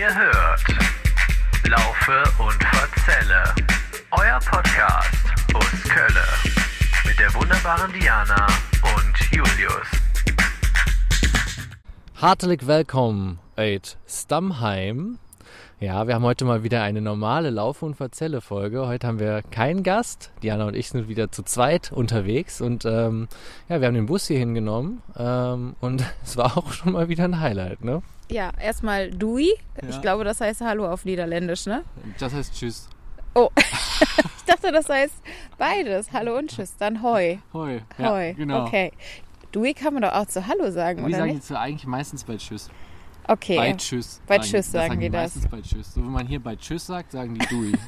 Ihr hört Laufe und Verzelle, euer Podcast aus Kölle mit der wunderbaren Diana und Julius. Hartelijk willkommen uit Stammheim. Ja, wir haben heute mal wieder eine normale Lauf- und Verzelle-Folge. Heute haben wir keinen Gast. Diana und ich sind wieder zu zweit unterwegs und ähm, ja, wir haben den Bus hier hingenommen ähm, und es war auch schon mal wieder ein Highlight, ne? Ja, erstmal Dui. Ja. Ich glaube, das heißt Hallo auf Niederländisch, ne? Das heißt Tschüss. Oh, ich dachte, das heißt beides. Hallo und Tschüss. Dann Hoi. Hoi. Hoi. genau. Okay. Dui kann man doch auch zu Hallo sagen, Wie oder sagen die nicht? zu eigentlich meistens bei Tschüss? Okay. Bei Tschüss. Bei Tschüss sagen die das. Meistens bei Tschüss. So, wenn man hier bei Tschüss sagt, sagen die Dui.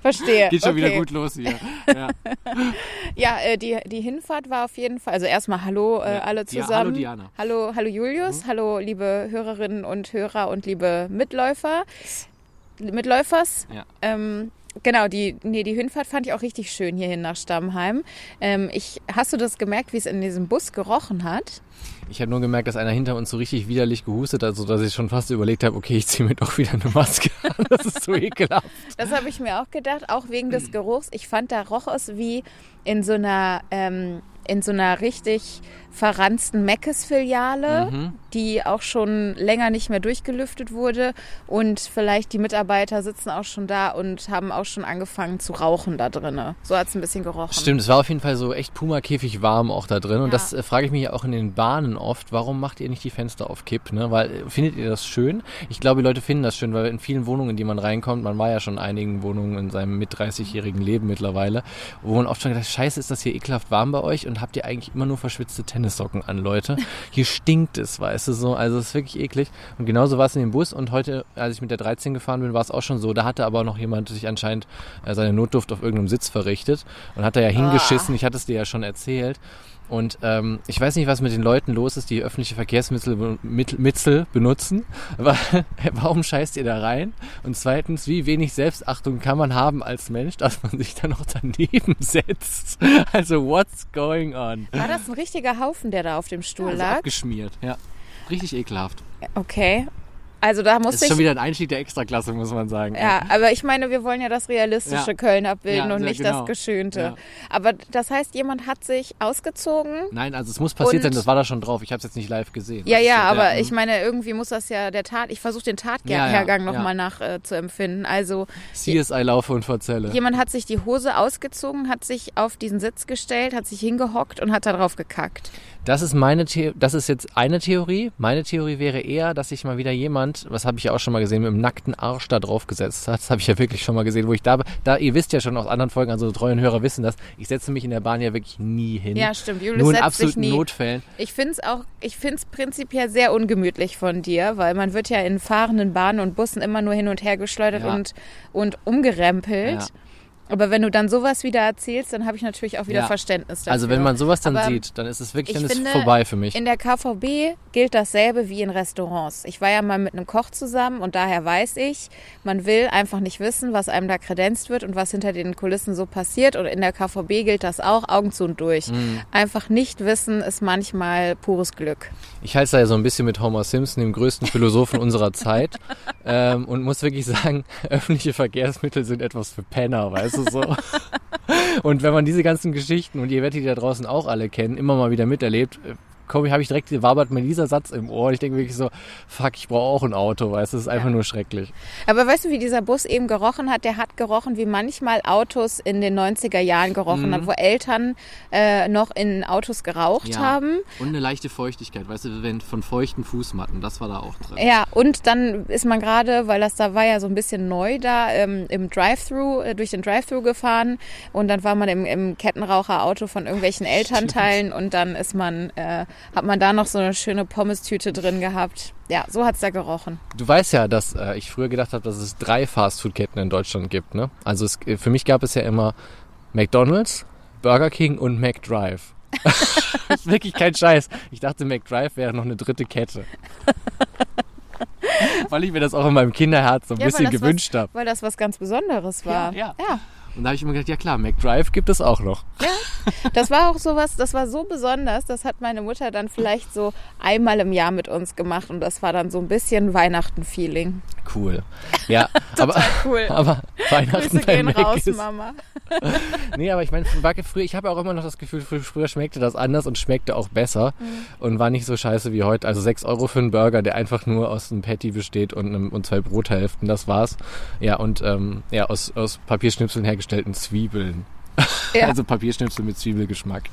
Verstehe. Geht schon okay. wieder gut los hier. Ja. Ja, äh, die, die Hinfahrt war auf jeden Fall, also erstmal Hallo äh, Ja. alle Ja, zusammen. hallo Diana. Mhm. Hallo, hallo Julius, hallo liebe Hörerinnen und Hörer und liebe Mitläufer. Mitläufers. Ja. Ähm, genau, die, nee, die Hinfahrt fand ich auch richtig schön hierhin nach Stammheim. Ähm, ich, hast du das gemerkt, wie es in diesem Bus gerochen hat? Ich habe nur gemerkt, dass einer hinter uns so richtig widerlich gehustet hat, sodass ich schon fast überlegt habe, okay, ich ziehe mir doch wieder eine Maske an. Das ist so ekelhaft. Das habe ich mir auch gedacht, auch wegen des Geruchs. Ich fand, da roch es wie in so einer, ähm, in so einer richtig verranzten Meckes-Filiale, Mhm. die auch schon länger nicht mehr durchgelüftet wurde. Und vielleicht die Mitarbeiter sitzen auch schon da und haben auch schon angefangen zu rauchen da drinnen. So hat es ein bisschen gerochen. Stimmt, es war auf jeden Fall so echt Puma-Käfig warm auch da drin. Und Ja. das äh, frage ich mich ja auch in den Bahnen oft, warum macht ihr nicht die Fenster auf Kipp? Ne? Weil äh, findet ihr das schön? Ich glaube, die Leute finden das schön, weil in vielen Wohnungen, in die man reinkommt, man war ja schon in einigen Wohnungen in seinem mit 30-jährigen Leben mittlerweile, wo man oft schon gedacht, scheiße, ist das hier ekelhaft warm bei euch und habt ihr eigentlich immer nur verschwitzte Tennissocken an, Leute? Hier stinkt es, weißt du so. Also es ist wirklich eklig. Und genauso war es in dem Bus. Und heute, als ich mit der 13 gefahren bin, war es auch schon so. Da hatte aber noch jemand sich anscheinend äh, seine Notduft auf irgendeinem Sitz verrichtet und hat da ja hingeschissen. Ich hatte es dir ja schon erzählt. Und ähm, ich weiß nicht, was mit den Leuten los ist, die öffentliche Verkehrsmittel Mittel, Mittel benutzen. Aber warum scheißt ihr da rein? Und zweitens, wie wenig Selbstachtung kann man haben als Mensch, dass man sich da noch daneben setzt? Also, what's going on? War das ein richtiger Haufen, der da auf dem Stuhl Also lag? abgeschmiert, ja. Richtig ekelhaft. Okay. Also da Das musste ist ich schon wieder ein Einstieg der Extraklasse, muss man sagen. Ja, aber ich meine, wir wollen ja das realistische Ja. Köln abbilden Ja, und nicht genau. das Geschönte. Ja. Aber das heißt, jemand hat sich ausgezogen. Nein, also es muss passiert sein, das war da schon drauf. Ich habe es jetzt nicht live gesehen. Ja, Das ja, aber mhm. ich meine, irgendwie muss das ja der Tat. Ich versuche den Tathergang ja. nochmal nach äh, zu empfinden. Also CSI Laufe und Verzelle. jemand hat sich die Hose ausgezogen, hat sich auf diesen Sitz gestellt, hat sich hingehockt und hat da drauf gekackt. Das ist meine The das ist jetzt eine Theorie. Meine Theorie wäre eher, dass sich mal wieder jemand, was habe ich ja auch schon mal gesehen, mit einem nackten Arsch da drauf gesetzt hat. Das habe ich ja wirklich schon mal gesehen, wo ich da, da ihr wisst ja schon aus anderen Folgen, also treuen Hörer wissen das, ich setze mich in der Bahn ja wirklich nie hin. Ja, stimmt. Julius Nur in absoluten nie. Notfällen. Ich finde es auch, ich finde es prinzipiell sehr ungemütlich von dir, weil man wird ja in fahrenden Bahnen und Bussen immer nur hin und her geschleudert Ja. und, und umgerempelt. Ja. Aber wenn du dann sowas wieder erzählst, dann habe ich natürlich auch wieder Ja. Verständnis dafür. Also wenn man sowas dann Aber sieht, dann ist es wirklich, ich dann ist finde, vorbei für mich. In der KVB gilt dasselbe wie in Restaurants. Ich war ja mal mit einem Koch zusammen und daher weiß ich, man will einfach nicht wissen, was einem da kredenzt wird und was hinter den Kulissen so passiert. Und in der KVB gilt das auch, Augen zu und durch. Mhm. Einfach nicht wissen ist manchmal pures Glück. Ich halte da ja so ein bisschen mit Homer Simpson, dem größten Philosophen unserer Zeit. Ähm, und muss wirklich sagen, öffentliche Verkehrsmittel sind etwas für Penner, weißt du so. Und wenn man diese ganzen Geschichten, und ihr werdet die da draußen auch alle kennen, immer mal wieder miterlebt, äh, komm, habe ich direkt, wabert mir dieser Satz im Ohr. Ich denke wirklich so, fuck, ich brauche auch ein Auto, weißt du, das ist einfach Ja. nur schrecklich. Aber weißt du, wie dieser Bus eben gerochen hat? Der hat gerochen, wie manchmal Autos in den 90er Jahren gerochen Mhm. hat, wo Eltern äh, noch in Autos geraucht haben. Und eine leichte Feuchtigkeit, weißt du, wenn von feuchten Fußmatten, das war da auch drin. Ja, und dann ist man gerade, weil das da war ja so ein bisschen neu da, ähm, im Drive-Thru, äh, durch den Drive-Thru gefahren und dann war man im, im Kettenraucherauto von irgendwelchen Elternteilen und dann ist man, äh, hat man da noch so eine schöne Pommes-Tüte drin gehabt. Ja, so hat's da gerochen. Du weißt ja, dass äh, ich früher gedacht habe, dass es drei Fastfood-Ketten in Deutschland gibt. Ne? Also es, für mich gab es ja immer McDonald's, Burger King und McDrive. das ist wirklich kein Scheiß. Ich dachte, McDrive wäre noch eine dritte Kette. Weil ich mir das auch in meinem Kinderherz so ein Ja, bisschen gewünscht habe. Weil das was ganz Besonderes war. Ja, ja. ja. Und da habe ich immer gedacht, ja klar, McDrive gibt es auch noch. Das war auch sowas, das war so besonders, das hat meine Mutter dann vielleicht so einmal im Jahr mit uns gemacht und das war dann so ein bisschen Weihnachten-Feeling. Cool. Ja, aber, cool. aber Weihnachten Grüße bei gehen Mac raus, ist, Mama. Nee, aber ich meine, Backe früher, ich habe auch immer noch das Gefühl, frü- früher schmeckte das anders und schmeckte auch besser Mhm. und war nicht so scheiße wie heute. Also 6 Euro für einen Burger, der einfach nur aus einem Patty besteht und, einem, und zwei Brothälften, das war's. Ja, und ähm, ja, aus, aus Papierschnipseln hergestellten Zwiebeln. Ja. Also Papierschnipsel mit Zwiebelgeschmack.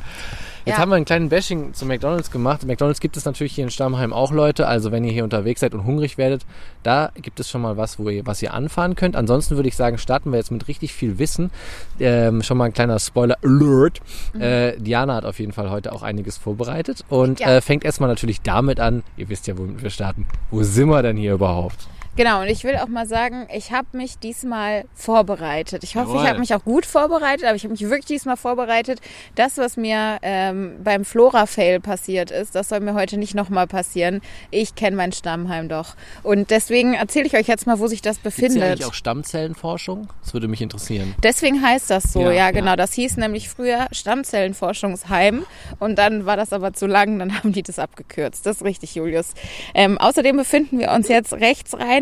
Jetzt Ja. haben wir einen kleinen Bashing zu McDonalds gemacht. McDonalds gibt es natürlich hier in Stammheim auch Leute. Also wenn ihr hier unterwegs seid und hungrig werdet, da gibt es schon mal was, wo ihr, was ihr anfahren könnt. Ansonsten würde ich sagen, starten wir jetzt mit richtig viel Wissen. Ähm, schon mal ein kleiner Spoiler Alert. Äh, Diana hat auf jeden Fall heute auch einiges vorbereitet und Ja. äh, fängt erstmal natürlich damit an. Ihr wisst ja, womit wir starten. Wo sind wir denn hier überhaupt? Genau, und ich will auch mal sagen, ich habe mich diesmal vorbereitet. Ich hoffe, Jawohl. ich habe mich auch gut vorbereitet, aber ich habe mich wirklich diesmal vorbereitet. Das, was mir ähm, beim Flora-Fail passiert ist, das soll mir heute nicht nochmal passieren. Ich kenne mein Stammheim doch. Und deswegen erzähle ich euch jetzt mal, wo sich das befindet. eigentlich auch Stammzellenforschung? Das würde mich interessieren. Deswegen heißt das so, Ja, ja, ja. genau. Das hieß nämlich früher Stammzellenforschungsheim und dann war das aber zu lang, dann haben die das abgekürzt. Das ist richtig, Julius. Ähm, außerdem befinden wir uns jetzt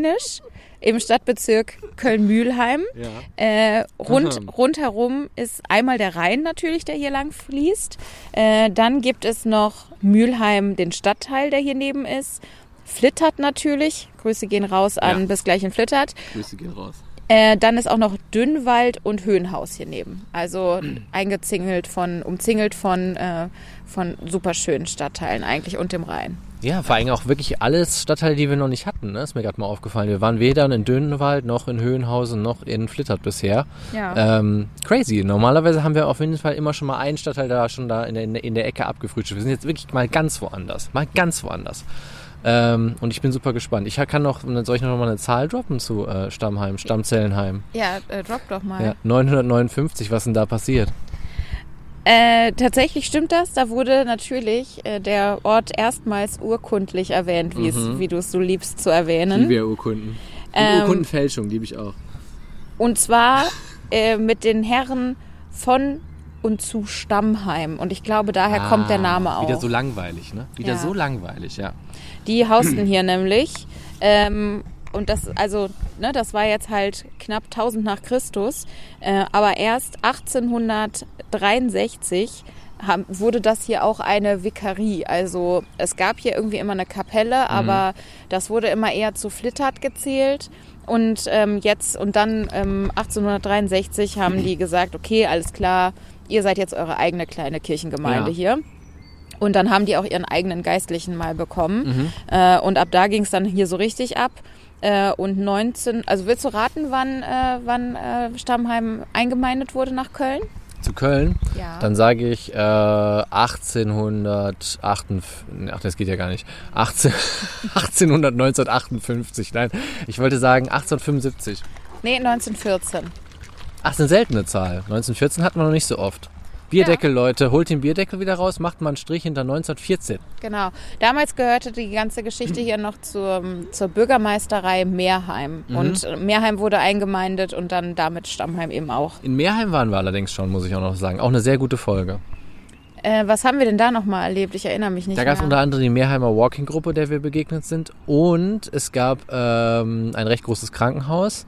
rechtsrheinisch im Stadtbezirk Köln-Mühlheim. Ja. Äh, rund, Aha. rundherum ist einmal der Rhein natürlich, der hier lang fließt. Äh, dann gibt es noch Mühlheim, den Stadtteil, der hier neben ist. Flittert natürlich. Grüße gehen raus an Ja. bis gleich in Flittert. Grüße gehen raus. Äh, dann ist auch noch Dünnwald und Höhenhaus hier neben. Also eingezingelt von, umzingelt von, äh, von super schönen Stadtteilen eigentlich und dem Rhein. Ja, vor allem auch wirklich alles Stadtteile, die wir noch nicht hatten. Ne? Ist mir gerade mal aufgefallen. Wir waren weder in Dönenwald noch in Höhenhausen noch in Flittert bisher. Ja. Ähm, crazy. Normalerweise haben wir auf jeden Fall immer schon mal einen Stadtteil da schon da in der, in der, Ecke abgefrühstückt. Wir sind jetzt wirklich mal ganz woanders. Mal ganz woanders. Ähm, und ich bin super gespannt. Ich kann noch, soll ich noch mal eine Zahl droppen zu äh, Stammheim, Stammzellenheim? Ja, äh, drop doch mal. Ja, 959, was denn da passiert? Äh, tatsächlich stimmt das. Da wurde natürlich äh, der Ort erstmals urkundlich erwähnt, wie, es, wie du es so liebst zu erwähnen. wir Urkunden. Ähm, Urkundenfälschung liebe ich auch. Und zwar äh, mit den Herren von und zu Stammheim. Und ich glaube, daher kommt der Name auch. Wieder so langweilig, ne? Wieder Ja. so langweilig, ja. Die hausten hier nämlich. Ähm, und das, also, ne, das war jetzt halt knapp 1000 nach Christus. Äh, aber erst 1863 haben, wurde das hier auch eine Vikarie. Also es gab hier irgendwie immer eine Kapelle, aber das wurde immer eher zu Flittert gezählt. Und ähm, jetzt und dann ähm, 1863 haben die gesagt, okay, alles klar, ihr seid jetzt eure eigene kleine Kirchengemeinde Ja. hier. Und dann haben die auch ihren eigenen Geistlichen mal bekommen. Äh, und ab da ging es dann hier so richtig ab. Äh, und 19, also willst du raten, wann, äh, wann äh, Stammheim eingemeindet wurde nach Köln? Zu Köln? Ja. Dann sage ich äh, 1858. Ach, das geht ja gar nicht. 18, 1800, 1958. Nein, ich wollte sagen 1875. Nee, 1914. Ach, ist eine seltene Zahl. 1914 hatten wir noch nicht so oft. Bierdeckel, Leute, holt den Bierdeckel wieder raus, macht mal einen Strich hinter 1914. Genau. Damals gehörte die ganze Geschichte hier noch zur, zur Bürgermeisterei Meerheim. Und äh, Meerheim wurde eingemeindet und dann damit Stammheim eben auch. In Meerheim waren wir allerdings schon, muss ich auch noch sagen. Auch eine sehr gute Folge. Äh, was haben wir denn da nochmal erlebt? Ich erinnere mich nicht Da gab es unter anderem die Meerheimer Walking-Gruppe, der wir begegnet sind. Und es gab ähm, ein recht großes Krankenhaus.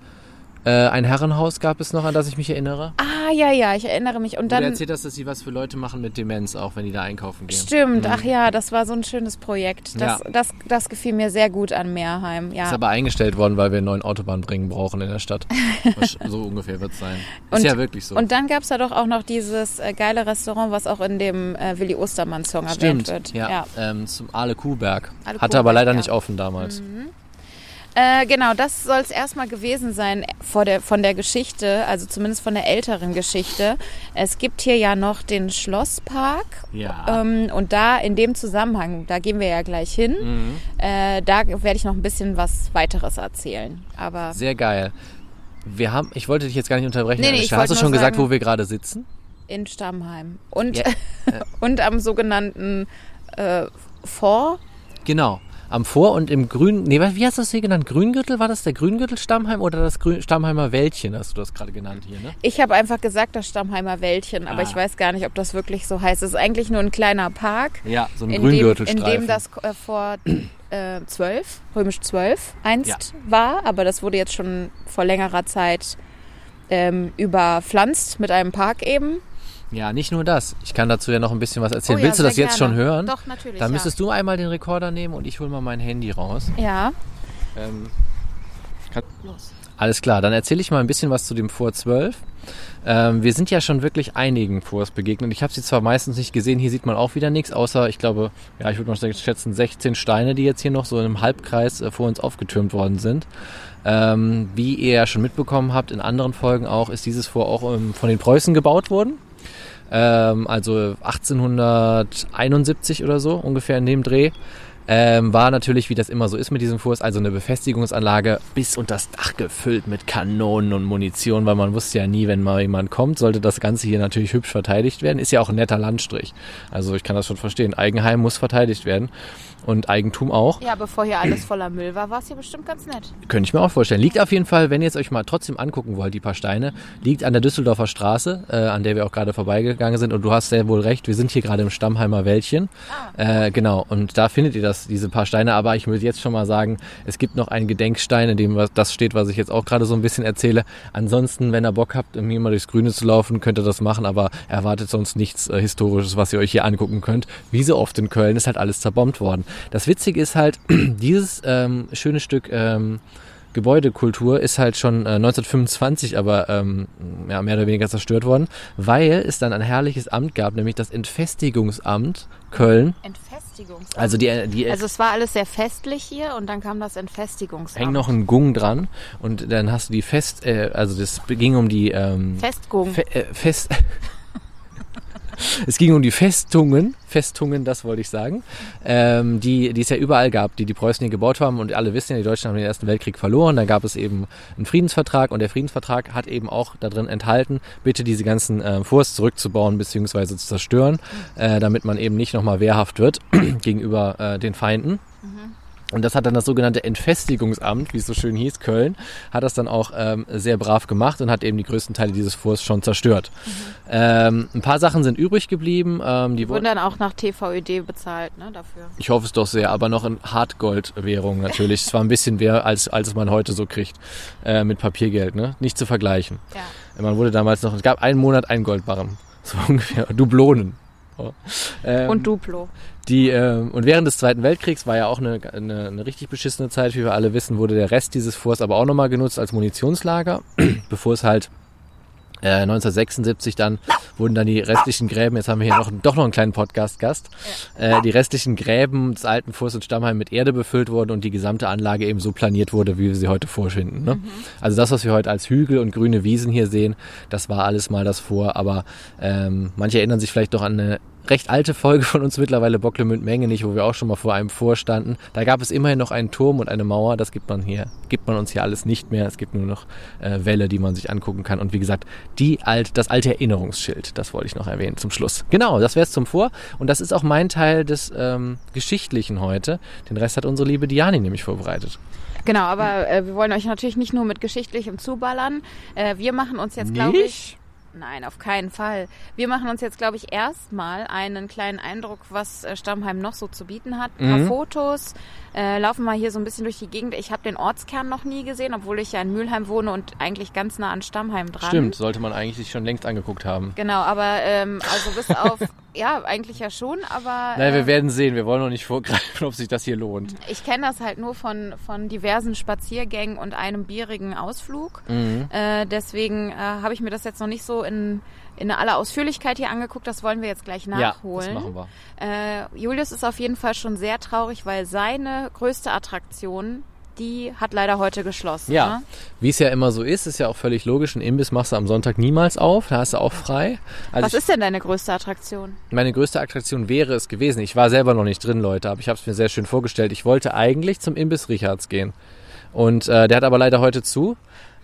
Äh, ein Herrenhaus gab es noch, an das ich mich erinnere. ah, ja, ja, ich erinnere mich. Und Wo du dann. erzählt hast, dass sie was für Leute machen mit Demenz, auch wenn die da einkaufen gehen. Stimmt, ach ja, das war so ein schönes Projekt. Das, Ja. das, das gefiel mir sehr gut an Meerheim. Ja. Ist aber eingestellt worden, weil wir einen neuen Autobahnbringen brauchen in der Stadt. So ungefähr wird es sein. Ist Und- ja wirklich so. Und dann gab es da doch auch noch dieses äh, geile Restaurant, was auch in dem äh, Willi Ostermann-Song erwähnt Stimmt, wird. ja. Ähm, zum Ale Kuhberg. Ale Hatte aber Kuhberg, leider ja. Mhm. nicht offen damals. Äh, genau, das soll es erstmal gewesen sein vor der, von der Geschichte, also zumindest von der älteren Geschichte. Es gibt hier ja noch den Schlosspark. Ja. Ähm, und da in dem Zusammenhang, da gehen wir ja gleich hin, Mhm. äh, da werde ich noch ein bisschen was weiteres erzählen. Aber Sehr geil. Wir haben, ich wollte dich jetzt gar nicht unterbrechen. Nee, nee, Hast du schon gesagt, wo wir gerade sitzen? in Stammheim. Und, Ja. und am sogenannten äh, Fort. Genau. Am Vor- und im Grün, nee, wie hast du das hier genannt? Grüngürtel? War das der Grüngürtel Stammheim oder das Grün, Stammheimer Wäldchen, hast du das gerade genannt hier, ne? Ich habe einfach gesagt, das Stammheimer Wäldchen, aber Ah. ich weiß gar nicht, ob das wirklich so heißt. Es ist eigentlich nur ein kleiner Park, Ja, so ein in dem, in Grüngürtelstreifen. dem das äh, vor äh, 12, römisch 12 einst war, aber das wurde jetzt schon vor längerer Zeit ähm, überpflanzt mit einem Park eben. Ja, nicht nur das. Ich kann dazu ja noch ein bisschen was erzählen. Oh ja, Willst du das jetzt gerne. schon hören? Doch, natürlich. Dann ja. müsstest du einmal den Rekorder nehmen und ich hole mal mein Handy raus. Ja, Ähm, kann- Alles klar, dann erzähle ich mal ein bisschen was zu dem Vor 12. Ähm, wir sind ja schon wirklich einigen Fors begegnet. Ich habe sie zwar meistens nicht gesehen, hier sieht man auch wieder nichts, außer ich glaube, ja, ich würde mal schätzen, 16 Steine, die jetzt hier noch so in einem Halbkreis äh, vor uns aufgetürmt worden sind. Ähm, wie ihr ja schon mitbekommen habt, in anderen Folgen auch, ist dieses Vor auch ähm, von den Preußen gebaut worden. Ähm, also 1871 oder so, ungefähr in dem Dreh. Ähm, war natürlich, wie das immer so ist mit diesem Fuß, also eine Befestigungsanlage bis unter das Dach gefüllt mit Kanonen und Munition, weil man wusste ja nie, wenn mal jemand kommt, sollte das Ganze hier natürlich hübsch verteidigt werden. Ist ja auch ein netter Landstrich. Also ich kann das schon verstehen. Eigenheim muss verteidigt werden und Eigentum auch. ja, bevor hier alles voller Müll war, war es hier bestimmt ganz nett. Könnte ich mir auch vorstellen. Liegt auf jeden Fall, wenn ihr es euch mal trotzdem angucken wollt, die paar Steine, liegt an der Düsseldorfer Straße, äh, an der wir auch gerade vorbeigegangen sind. Und du hast sehr wohl recht, wir sind hier gerade im Stammheimer Wäldchen. Äh, genau, und da findet ihr das, diese paar Steine. Aber ich würde jetzt schon mal sagen, es gibt noch einen Gedenkstein, in dem das steht, was ich jetzt auch gerade so ein bisschen erzähle. Ansonsten, wenn ihr Bock habt, hier mal durchs Grüne zu laufen, könnt ihr das machen. Aber erwartet sonst nichts äh, Historisches, was ihr euch hier angucken könnt. Wie so oft in Köln ist halt alles zerbombt worden. Das Witzige ist halt, dieses ähm, schöne Stück ähm, Gebäudekultur ist halt schon äh, 1925 aber ähm, ja, mehr oder weniger zerstört worden, weil es dann ein herrliches Amt gab, nämlich das Entfestigungsamt Köln. Entfestigungs. Also die, die Also es war alles sehr festlich hier und dann kam das Entfestigungsamt. hängt noch ein Gung dran und dann hast du die Fest, äh, also das ging um die ähm, Festgung. Fe äh, Fest. es ging um die Festungen, Festungen, das wollte ich sagen, ähm, die, die es ja überall gab, die die Preußen hier gebaut haben und alle wissen ja, die Deutschen haben den Ersten Weltkrieg verloren, da gab es eben einen Friedensvertrag und der Friedensvertrag hat eben auch darin enthalten, bitte diese ganzen äh, Forts zurückzubauen bzw. zu zerstören, äh, damit man eben nicht nochmal wehrhaft wird gegenüber äh, den Feinden. Und das hat dann das sogenannte Entfestigungsamt, wie es so schön hieß, Köln, hat das dann auch ähm, sehr brav gemacht und hat eben die größten Teile dieses Forts schon zerstört. Ähm, ein paar Sachen sind übrig geblieben. Ähm, die Wurden wurden, dann auch nach TVÖD bezahlt, ne, dafür. ich hoffe es doch sehr, aber noch in Hartgoldwährung natürlich. es war ein bisschen mehr, als, als man heute so kriegt äh, mit Papiergeld. Ne? Nicht zu vergleichen. Ja. Man wurde damals noch, es gab einen Monat einen Goldbarren. So ungefähr. Dublonen. So. Ähm, Und Duplo. Die, ähm, und während des Zweiten Weltkriegs war ja auch eine, eine, eine richtig beschissene Zeit, wie wir alle wissen, wurde der Rest dieses Forts aber auch nochmal genutzt als Munitionslager, bevor es halt äh, 1976 dann wurden dann die restlichen Gräben, jetzt haben wir hier noch, doch noch einen kleinen Podcast-Gast, äh, die restlichen Gräben des alten Forsts in Stammheim mit Erde befüllt wurden und die gesamte Anlage eben so planiert wurde, wie wir sie heute vorfinden. Ne? Also das, was wir heute als Hügel und grüne Wiesen hier sehen, das war alles mal das Vor, aber ähm, manche erinnern sich vielleicht doch an eine recht alte Folge von uns mittlerweile Bocklemünd Menge nicht, wo wir auch schon mal vor einem vorstanden. Da gab es immerhin noch einen Turm und eine Mauer. Das gibt man hier, gibt man uns hier alles nicht mehr. Es gibt nur noch äh, Wälle, die man sich angucken kann. Und wie gesagt, die alt, das alte Erinnerungsschild, das wollte ich noch erwähnen zum Schluss. Genau, das wäre es zum Vor. Und das ist auch mein Teil des ähm, Geschichtlichen heute. Den Rest hat unsere liebe Diani nämlich vorbereitet. Genau, aber äh, wir wollen euch natürlich nicht nur mit Geschichtlichem zuballern. Äh, wir machen uns jetzt, glaube ich. Nein, auf keinen Fall. Wir machen uns jetzt, glaube ich, erstmal einen kleinen Eindruck, was äh, Stammheim noch so zu bieten hat. Ein paar Mhm. Fotos, äh, laufen mal hier so ein bisschen durch die Gegend. Ich habe den Ortskern noch nie gesehen, obwohl ich ja in Mülheim wohne und eigentlich ganz nah an Stammheim dran. Stimmt, sollte man eigentlich sich schon längst angeguckt haben. Genau, aber ähm, also bis auf, ja, eigentlich ja schon, aber Naja, wir äh, werden sehen. Wir wollen noch nicht vorgreifen, ob sich das hier lohnt. ich kenne das halt nur von, von diversen Spaziergängen und einem bierigen Ausflug. Mhm. Äh, deswegen äh, habe ich mir das jetzt noch nicht so in, in aller Ausführlichkeit hier angeguckt. Das wollen wir jetzt gleich Ja, nachholen. das machen wir. Äh, Julius ist auf jeden Fall schon sehr traurig, weil seine größte Attraktion, die hat leider heute geschlossen. Ja, Ne? wie es ja immer so ist, ist ja auch völlig logisch. Ein Imbiss machst du am Sonntag niemals auf, da hast du auch frei. Also Was ich, ist denn deine größte Attraktion? meine größte Attraktion wäre es gewesen. Ich war selber noch nicht drin, Leute, aber ich habe es mir sehr schön vorgestellt. Ich wollte eigentlich zum Imbiss Richards gehen. Und äh, der hat aber leider heute zu.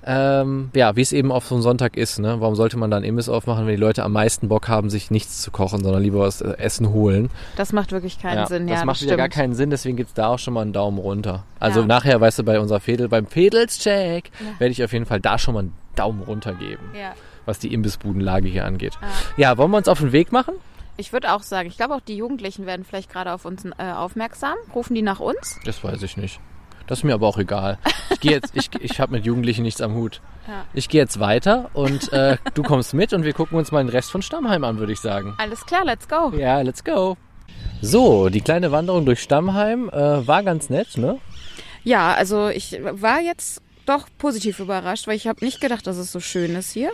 Ähm, ja, wie es eben auf so einem Sonntag ist. Ne? Warum sollte man dann Imbiss aufmachen, wenn die Leute am meisten Bock haben, sich nichts zu kochen, sondern lieber was äh, Essen holen? Das macht wirklich keinen Sinn. Das ja, macht das wieder gar stimmt. keinen Sinn, deswegen gibt's da auch schon mal einen Daumen runter. Also Ja. nachher, weißt du, bei unserer Fädel, beim Fädelscheck, werde ich auf jeden Fall da schon mal einen Daumen runter geben, Ja. was die Imbissbudenlage hier angeht. Ja, wollen wir uns auf den Weg machen? Ich würde auch sagen, ich glaube auch die Jugendlichen werden vielleicht gerade auf uns äh, aufmerksam. Rufen die nach uns? Das weiß ich nicht. Das ist mir aber auch egal. Ich gehe jetzt, ich, ich habe mit Jugendlichen nichts am Hut. Ja. Ich gehe jetzt weiter und äh, du kommst mit und wir gucken uns mal den Rest von Stammheim an, würde ich sagen. Alles klar, let's go. Ja, let's go. So, die kleine Wanderung durch Stammheim äh, war ganz nett, ne? Ja, also ich war jetzt doch positiv überrascht, weil ich habe nicht gedacht, dass es so schön ist hier.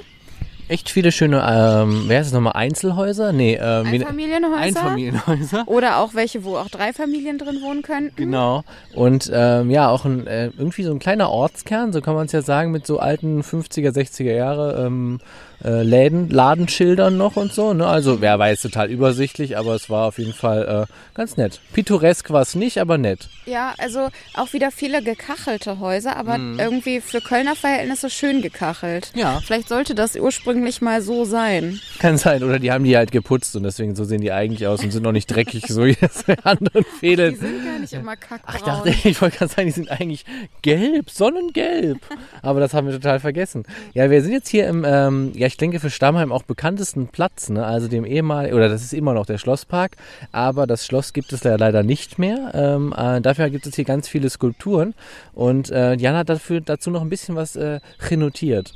Echt viele schöne, ähm, wer ist es nochmal, Einzelhäuser? Nee, ähm, Einfamilienhäuser. Einfamilienhäuser. Oder auch welche, wo auch drei Familien drin wohnen könnten. Genau. Und ähm, ja, auch ein, äh, irgendwie so ein kleiner Ortskern, so kann man es ja sagen, mit so alten 50er, 60er Jahre ähm, äh, Läden, Ladenschildern noch und so. Ne? Also, wer weiß, total übersichtlich, aber es war auf jeden Fall äh, ganz nett. Pittoresk war es nicht, aber nett. Ja, also auch wieder viele gekachelte Häuser, aber Mhm. irgendwie für Kölner Verhältnisse schön gekachelt. Ja. Vielleicht sollte das ursprünglich mal so sein. Kann sein. Oder die haben die halt geputzt und deswegen so sehen die eigentlich aus und sind noch nicht dreckig, so wie das bei anderen Die Fädeln. sind gar nicht immer kackbraun. Ach, ich dachte, ich wollte gerade sagen, die sind eigentlich gelb, sonnengelb. Aber das haben wir total vergessen. Ja, wir sind jetzt hier im, ähm, ja, ich denke für Stammheim auch bekanntesten Platz, ne? Also dem ehemaligen, oder das ist immer noch der Schlosspark, aber das Schloss gibt es ja leider nicht mehr. Ähm, äh, dafür gibt es hier ganz viele Skulpturen und äh, Jan hat dafür, dazu noch ein bisschen was äh, renotiert.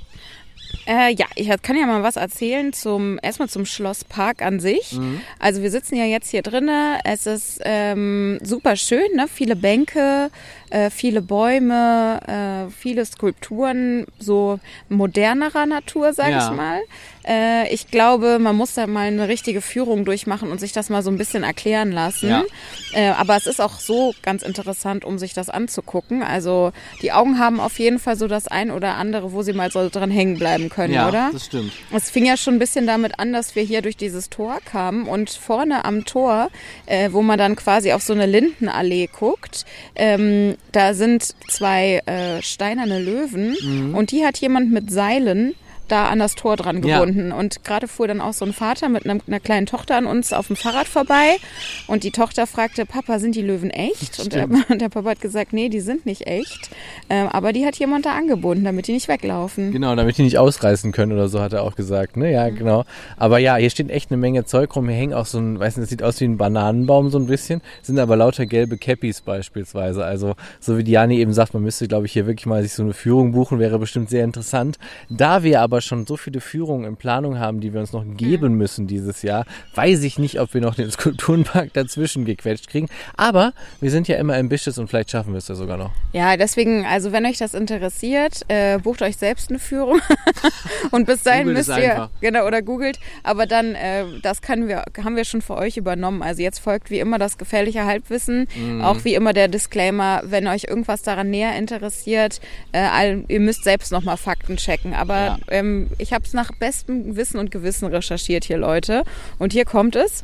Äh, ja, ich kann ja mal was erzählen zum erstmal zum Schlosspark an sich. Mhm. Also wir sitzen ja jetzt hier drinne. Es ist ähm, super schön, ne? Viele Bänke, äh, viele Bäume, äh, viele Skulpturen, so modernerer Natur, sag Ja. ich mal. Äh, ich glaube, man muss da mal eine richtige Führung durchmachen und sich das mal so ein bisschen erklären lassen. Ja. Äh, aber es ist auch so ganz interessant, um sich das anzugucken. Also die Augen haben auf jeden Fall so das ein oder andere, wo sie mal so dran hängen bleiben können, oder? das stimmt. Es fing ja schon ein bisschen damit an, dass wir hier durch dieses Tor kamen und vorne am Tor, äh, wo man dann quasi auf so eine Lindenallee guckt, ähm, da sind zwei äh, steinerne Löwen und die hat jemand mit Seilen da an das Tor dran Ja. gebunden. Und gerade fuhr dann auch so ein Vater mit einer, einer kleinen Tochter an uns auf dem Fahrrad vorbei. Und die Tochter fragte, Papa, sind die Löwen echt? Und der, und der Papa hat gesagt, nee, die sind nicht echt. Ähm, aber die hat jemand da angebunden, damit die nicht weglaufen. Genau, damit die nicht ausreißen können oder so, hat er auch gesagt. Ne? Ja, genau. Aber ja, hier steht echt eine Menge Zeug rum. Hier hängt auch so ein, weiß nicht, das sieht aus wie ein Bananenbaum so ein bisschen. Sind aber lauter gelbe Cappies beispielsweise. Also, so wie Diani eben sagt, man müsste, glaube ich, hier wirklich mal sich so eine Führung buchen, wäre bestimmt sehr interessant. Da wir aber schon so viele Führungen in Planung haben, die wir uns noch geben müssen dieses Jahr, weiß ich nicht, ob wir noch den Skulpturenpark dazwischen gequetscht kriegen. Aber wir sind ja immer ambitious und vielleicht schaffen wir es ja sogar noch. Ja, deswegen, also wenn euch das interessiert, äh, bucht euch selbst eine Führung und bis dahin Googelt müsst ihr einfach. genau oder googelt, aber dann äh, das können wir haben wir schon für euch übernommen. Also jetzt folgt wie immer das gefährliche Halbwissen, Mhm. auch wie immer der Disclaimer, wenn euch irgendwas daran näher interessiert, äh, ihr müsst selbst nochmal Fakten checken, aber Ja. ähm, ich habe es nach bestem Wissen und Gewissen recherchiert hier, Leute, und hier kommt es.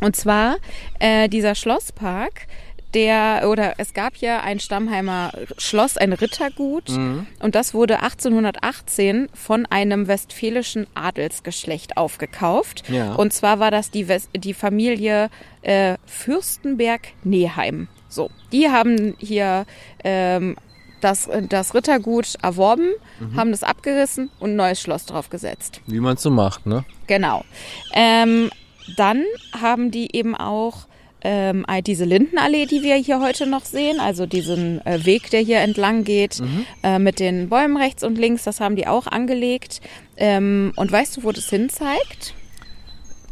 Und zwar äh, dieser Schlosspark, der, oder es gab ja ein Stammheimer Schloss, ein Rittergut, und das wurde 1818 von einem westfälischen Adelsgeschlecht aufgekauft. Ja. Und zwar war das die, West die Familie äh, Fürstenberg-Neheim. So, die haben hier ähm, das, das Rittergut erworben, haben das abgerissen und ein neues Schloss draufgesetzt. Wie man es so macht, ne? Genau. Ähm, dann haben die eben auch ähm, diese Lindenallee, die wir hier heute noch sehen, also diesen äh, Weg, der hier entlang geht, äh, mit den Bäumen rechts und links, das haben die auch angelegt. Ähm, und weißt du, wo das hinzeigt?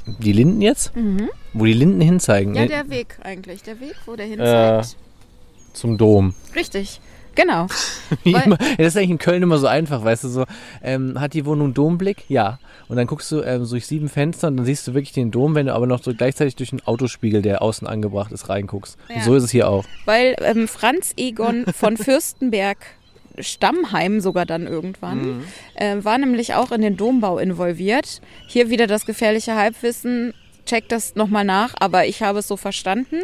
Die Linden jetzt? Wo die Linden hinzeigen? Ja, der Weg eigentlich, der Weg, wo der hinzeigt. Zum Dom. Richtig, genau. Das ist eigentlich in Köln immer so einfach, weißt du, so, ähm, hat die Wohnung Domblick? Ja. Und dann guckst du ähm, durch sieben Fenster und dann siehst du wirklich den Dom, wenn du aber noch so gleichzeitig durch den Autospiegel, der außen angebracht ist, reinguckst. Ja. Und so ist es hier auch. Weil ähm, Franz Egon von Fürstenberg Stammheim sogar dann irgendwann, äh, war nämlich auch in den Dombau involviert. Hier wieder das gefährliche Halbwissen. Check das nochmal nach, aber ich habe es so verstanden.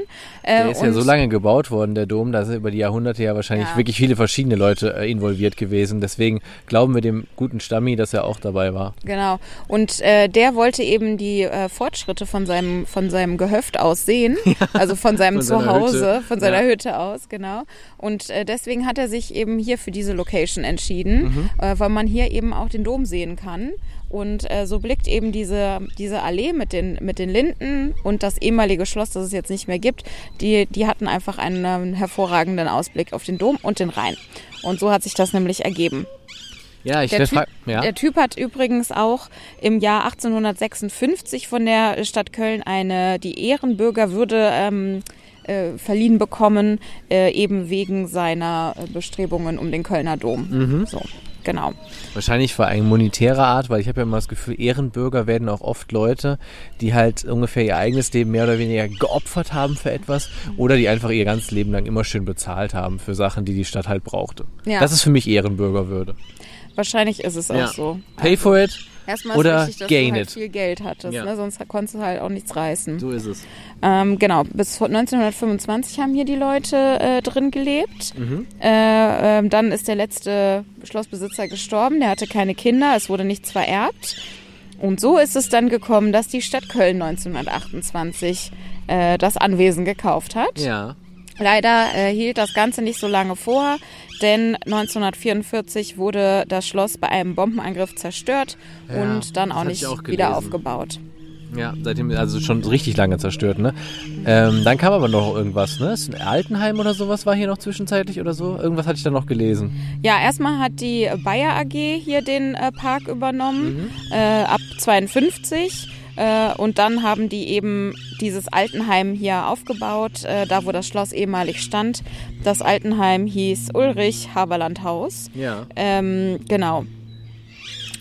Der Äh, ist ja so lange gebaut worden, der Dom, da sind über die Jahrhunderte ja wahrscheinlich Ja. wirklich viele verschiedene Leute äh, involviert gewesen. Deswegen glauben wir dem guten Stammi, dass er auch dabei war. Genau. Und äh, der wollte eben die äh, Fortschritte von seinem, von seinem Gehöft aus sehen. Also von seinem Von Zuhause, von seiner Ja. Hütte aus, genau. Und äh, deswegen hat er sich eben hier für diese Location entschieden, Mhm. äh, weil man hier eben auch den Dom sehen kann. Und äh, so blickt eben diese, diese Allee mit den, mit den Linden und das ehemalige Schloss, das es jetzt nicht mehr gibt, die, die hatten einfach einen ähm, hervorragenden Ausblick auf den Dom und den Rhein. Und so hat sich das nämlich ergeben. Ja, ich Der der typ, ja. der typ hat übrigens auch im Jahr 1856 von der Stadt Köln eine die Ehrenbürgerwürde ähm, äh, verliehen bekommen, äh, eben wegen seiner äh, Bestrebungen um den Kölner Dom. Mhm. So, genau. Wahrscheinlich vor allem monetärer Art, weil ich habe ja immer das Gefühl, Ehrenbürger werden auch oft Leute, die halt ungefähr ihr eigenes Leben mehr oder weniger geopfert haben für etwas oder die einfach ihr ganzes Leben lang immer schön bezahlt haben für Sachen, die die Stadt halt brauchte. Ja. Das ist für mich Ehrenbürgerwürde. Wahrscheinlich ist es auch Ja. so. Pay for it. Erstmal oder ist wichtig, dass gain du halt it. viel Geld hattest, Ja. ne? sonst konntest du halt auch nichts reißen. So ist es. Ähm, genau, bis 1925 haben hier die Leute äh, drin gelebt. Mhm. Äh, ähm, dann ist der letzte Schlossbesitzer gestorben, der hatte keine Kinder, es wurde nichts vererbt. Und so ist es dann gekommen, dass die Stadt Köln 1928 äh, das Anwesen gekauft hat. Ja. Leider äh, hielt das Ganze nicht so lange vor, denn 1944 wurde das Schloss bei einem Bombenangriff zerstört Ja, und dann auch nicht ich auch wieder aufgebaut. Ja, seitdem, also schon richtig lange zerstört, ne? Ähm, dann kam aber noch irgendwas, ne? Ist ein Altenheim oder sowas war hier noch zwischenzeitlich oder so? Irgendwas hatte ich da noch gelesen. Ja, erstmal hat die Bayer AG hier den äh, Park übernommen, äh, ab 52. Äh, und dann haben die eben dieses Altenheim hier aufgebaut, äh, da wo das Schloss ehemalig stand. Das Altenheim hieß Ulrich Haberland Haus. Ja. Ähm, genau.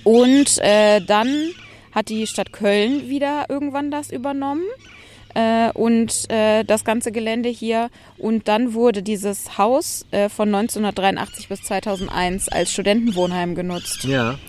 Und äh, dann hat die Stadt Köln wieder irgendwann das übernommen äh, und äh, das ganze Gelände hier. Und dann wurde dieses Haus äh, von 1983 bis 2001 als Studentenwohnheim genutzt. Ja.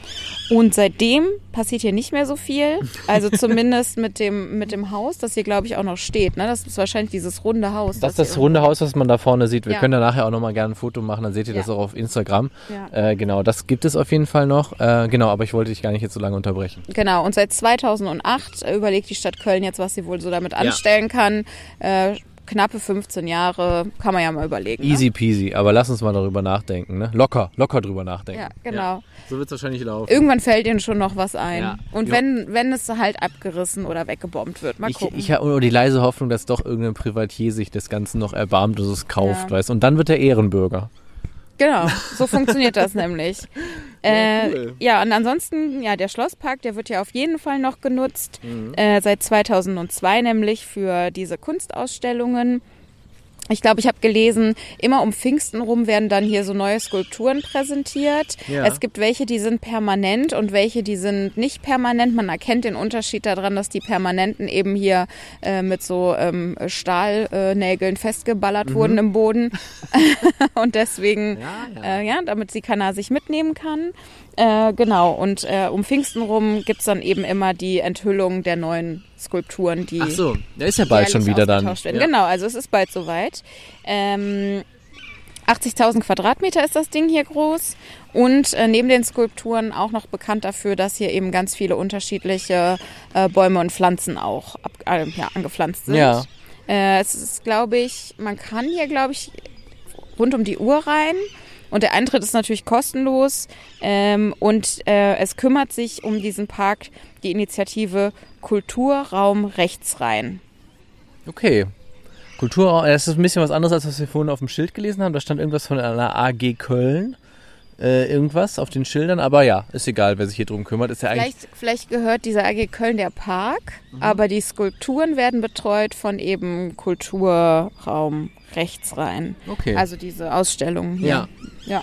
Und seitdem passiert hier nicht mehr so viel. Also zumindest mit dem, mit dem Haus, das hier, glaube ich, auch noch steht. Ne? Das ist wahrscheinlich dieses runde Haus. Das ist das runde Haus, was man da vorne sieht. Wir Ja. können da nachher auch nochmal gerne ein Foto machen, dann seht ihr das Ja. auch auf Instagram. Ja. Äh, genau, das gibt es auf jeden Fall noch. Äh, genau, aber ich wollte dich gar nicht jetzt so lange unterbrechen. Genau, und seit 2008 äh, überlegt die Stadt Köln jetzt, was sie wohl so damit anstellen kann. Äh, knappe 15 Jahre, kann man ja mal überlegen. Easy peasy, aber lass uns mal darüber nachdenken, ne? Locker, locker drüber nachdenken. Ja, genau. So wird es wahrscheinlich laufen. Irgendwann fällt ihnen schon noch was ein. Ja. Und Ja. wenn, wenn es halt abgerissen oder weggebombt wird. Mal Ich, gucken. ich habe nur die leise Hoffnung, dass doch irgendein Privatier sich das Ganze noch erbarmt und es kauft, Ja. weißt Und dann wird er Ehrenbürger. Genau, so funktioniert das nämlich. Äh, cool. ja, und ansonsten, ja, der Schlosspark, der wird ja auf jeden Fall noch genutzt. Mhm. Äh, seit 2002 nämlich für diese Kunstausstellungen. Ich glaube, ich habe gelesen, immer um Pfingsten rum werden dann hier so neue Skulpturen präsentiert. Ja. Es gibt welche, die sind permanent und welche, die sind nicht permanent. Man erkennt den Unterschied daran, dass die permanenten eben hier äh, mit so ähm, Stahlnägeln festgeballert wurden im Boden. und deswegen, Mhm. Ja, ja. Äh, ja, damit sie keiner sich mitnehmen kann. Äh, genau, und äh, um Pfingsten rum gibt's dann eben immer die Enthüllung der neuen Skulpturen, die Ach so, der ist ja bald schon wieder dann. Ja. Genau, also es ist bald soweit. Ähm, 80.000 Quadratmeter ist das Ding hier groß und äh, neben den Skulpturen auch noch bekannt dafür, dass hier eben ganz viele unterschiedliche äh, Bäume und Pflanzen auch ab, äh, ja, angepflanzt sind. Ja. Es ist, glaube ich, man kann hier, glaube ich, rund um die Uhr rein. Und der Eintritt ist natürlich kostenlos. Ähm, und äh, es kümmert sich um diesen Park die Initiative Kulturraum Rechtsrhein. Okay. Kultur, das ist ein bisschen was anderes, als was wir vorhin auf dem Schild gelesen haben. Da stand irgendwas von einer AG Köln. Äh, irgendwas auf den Schildern. Aber ja, ist egal, wer sich hier drum kümmert. Ist ja eigentlich. Vielleicht, vielleicht gehört dieser AG Köln der Park, aber die Skulpturen werden betreut von eben Kulturraum Rechtsrhein. Okay. Also diese Ausstellungen hier. Ja. ja.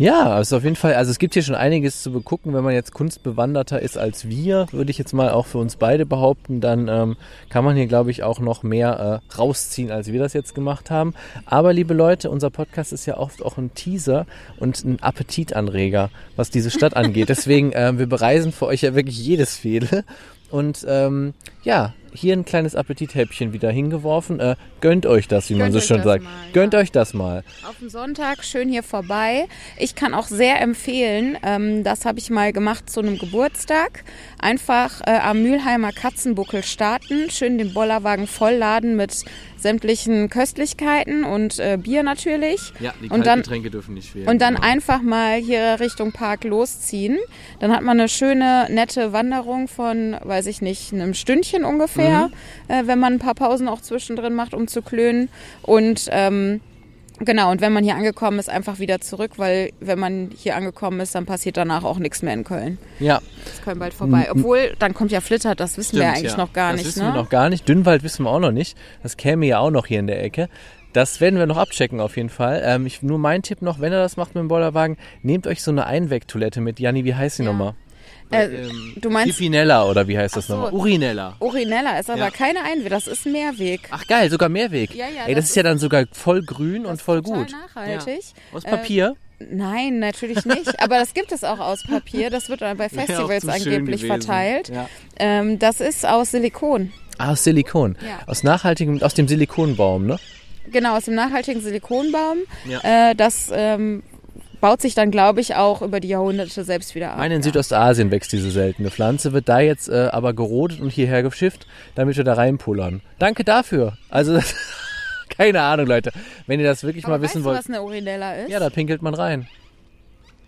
Ja, also auf jeden Fall, also es gibt hier schon einiges zu begucken, wenn man jetzt kunstbewanderter ist als wir, würde ich jetzt mal auch für uns beide behaupten, dann ähm, kann man hier, glaube ich, auch noch mehr äh, rausziehen, als wir das jetzt gemacht haben. Aber liebe Leute, unser Podcast ist ja oft auch ein Teaser und ein Appetitanreger, was diese Stadt angeht. Deswegen, ähm, wir bereisen für euch ja wirklich jedes Fehle. Und ähm, ja, hier ein kleines Appetithäppchen wieder hingeworfen. Äh, gönnt euch das, wie man so schön sagt. mal, ja. Gönnt euch das mal. Auf den Sonntag schön hier vorbei. Ich kann auch sehr empfehlen, ähm, das habe ich mal gemacht zu einem Geburtstag. Einfach äh, am Mülheimer Katzenbuckel starten, schön den Bollerwagen vollladen mit sämtlichen Köstlichkeiten und äh, Bier natürlich. Ja, die Und dann- Kaltgetränke dürfen nicht fehlen. Und dann genau. einfach mal hier Richtung Park losziehen. Dann hat man eine schöne, nette Wanderung von, weiß ich nicht, einem Stündchen ungefähr, Mhm. äh, wenn man ein paar Pausen auch zwischendrin macht, um zu klönen. Und ähm, genau, und wenn man hier angekommen ist, einfach wieder zurück, weil wenn man hier angekommen ist, dann passiert danach auch nichts mehr in Köln. Ja, Ist Köln bald vorbei. Obwohl, dann kommt ja Flittert, das wissen wir stimmt, eigentlich ja. noch gar das nicht. wissen ne? wir noch gar nicht. Dünnwald wissen wir auch noch nicht. Das käme ja auch noch hier in der Ecke. Das werden wir noch abchecken auf jeden Fall. Ähm, ich, nur mein Tipp noch, wenn ihr das macht mit dem Bollerwagen, nehmt euch so eine Einwegtoilette mit. Janni, wie heißt die Ja. nochmal? Äh, Ähm, du meinst- Pipinella oder wie heißt das so. nochmal? Urinella. Urinella ist aber Ja. keine Einweg, das ist Mehrweg. Ach geil, sogar Mehrweg. Ja, ja, Ey, das, das ist ja dann sogar voll grün Das und voll total gut. nachhaltig. Aus Äh, Papier? Nein, natürlich nicht. Aber das gibt es auch aus Papier. Das wird dann bei Festivals schön angeblich verteilt. Ja. Ähm, das ist aus Silikon. Ah, aus Silikon. Ja. Aus nachhaltigem, aus dem Silikonbaum, ne? Genau, aus dem nachhaltigen Silikonbaum. Ja. Äh, das ähm, baut sich dann, glaube ich, auch über die Jahrhunderte selbst wieder ab. Meine in. Südostasien wächst diese seltene Pflanze, wird da jetzt äh, aber gerodet und hierher geschifft, damit wir da reinpullern. Danke dafür. Also, keine Ahnung, Leute. Wenn ihr das wirklich Aber mal weißt wissen du, wollt. was eine Urinella ist? Ja, da pinkelt man rein.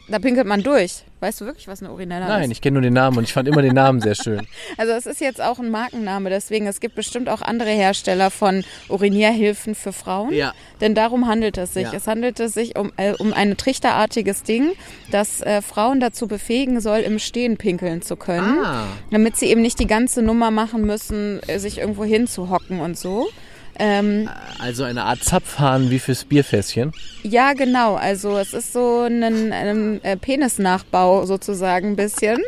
Da pinkelt man durch. Weißt du wirklich, was eine Urinella Nein, ist? ich kenne nur den Namen und ich fand immer den Namen sehr schön. Also es ist jetzt auch ein Markenname, deswegen es gibt bestimmt auch andere Hersteller von Urinierhilfen für Frauen. Ja. Denn darum handelt es sich. Ja. Es handelt es sich um, äh, um ein trichterartiges Ding, das äh, Frauen dazu befähigen soll, im Stehen pinkeln zu können. Ah. Damit sie eben nicht die ganze Nummer machen müssen, äh, sich irgendwo hinzuhocken und so. Ähm, Also eine Art Zapfhahn wie fürs Bierfässchen. ja, genau. Also es ist so ein, ein äh, Penisnachbau sozusagen ein bisschen.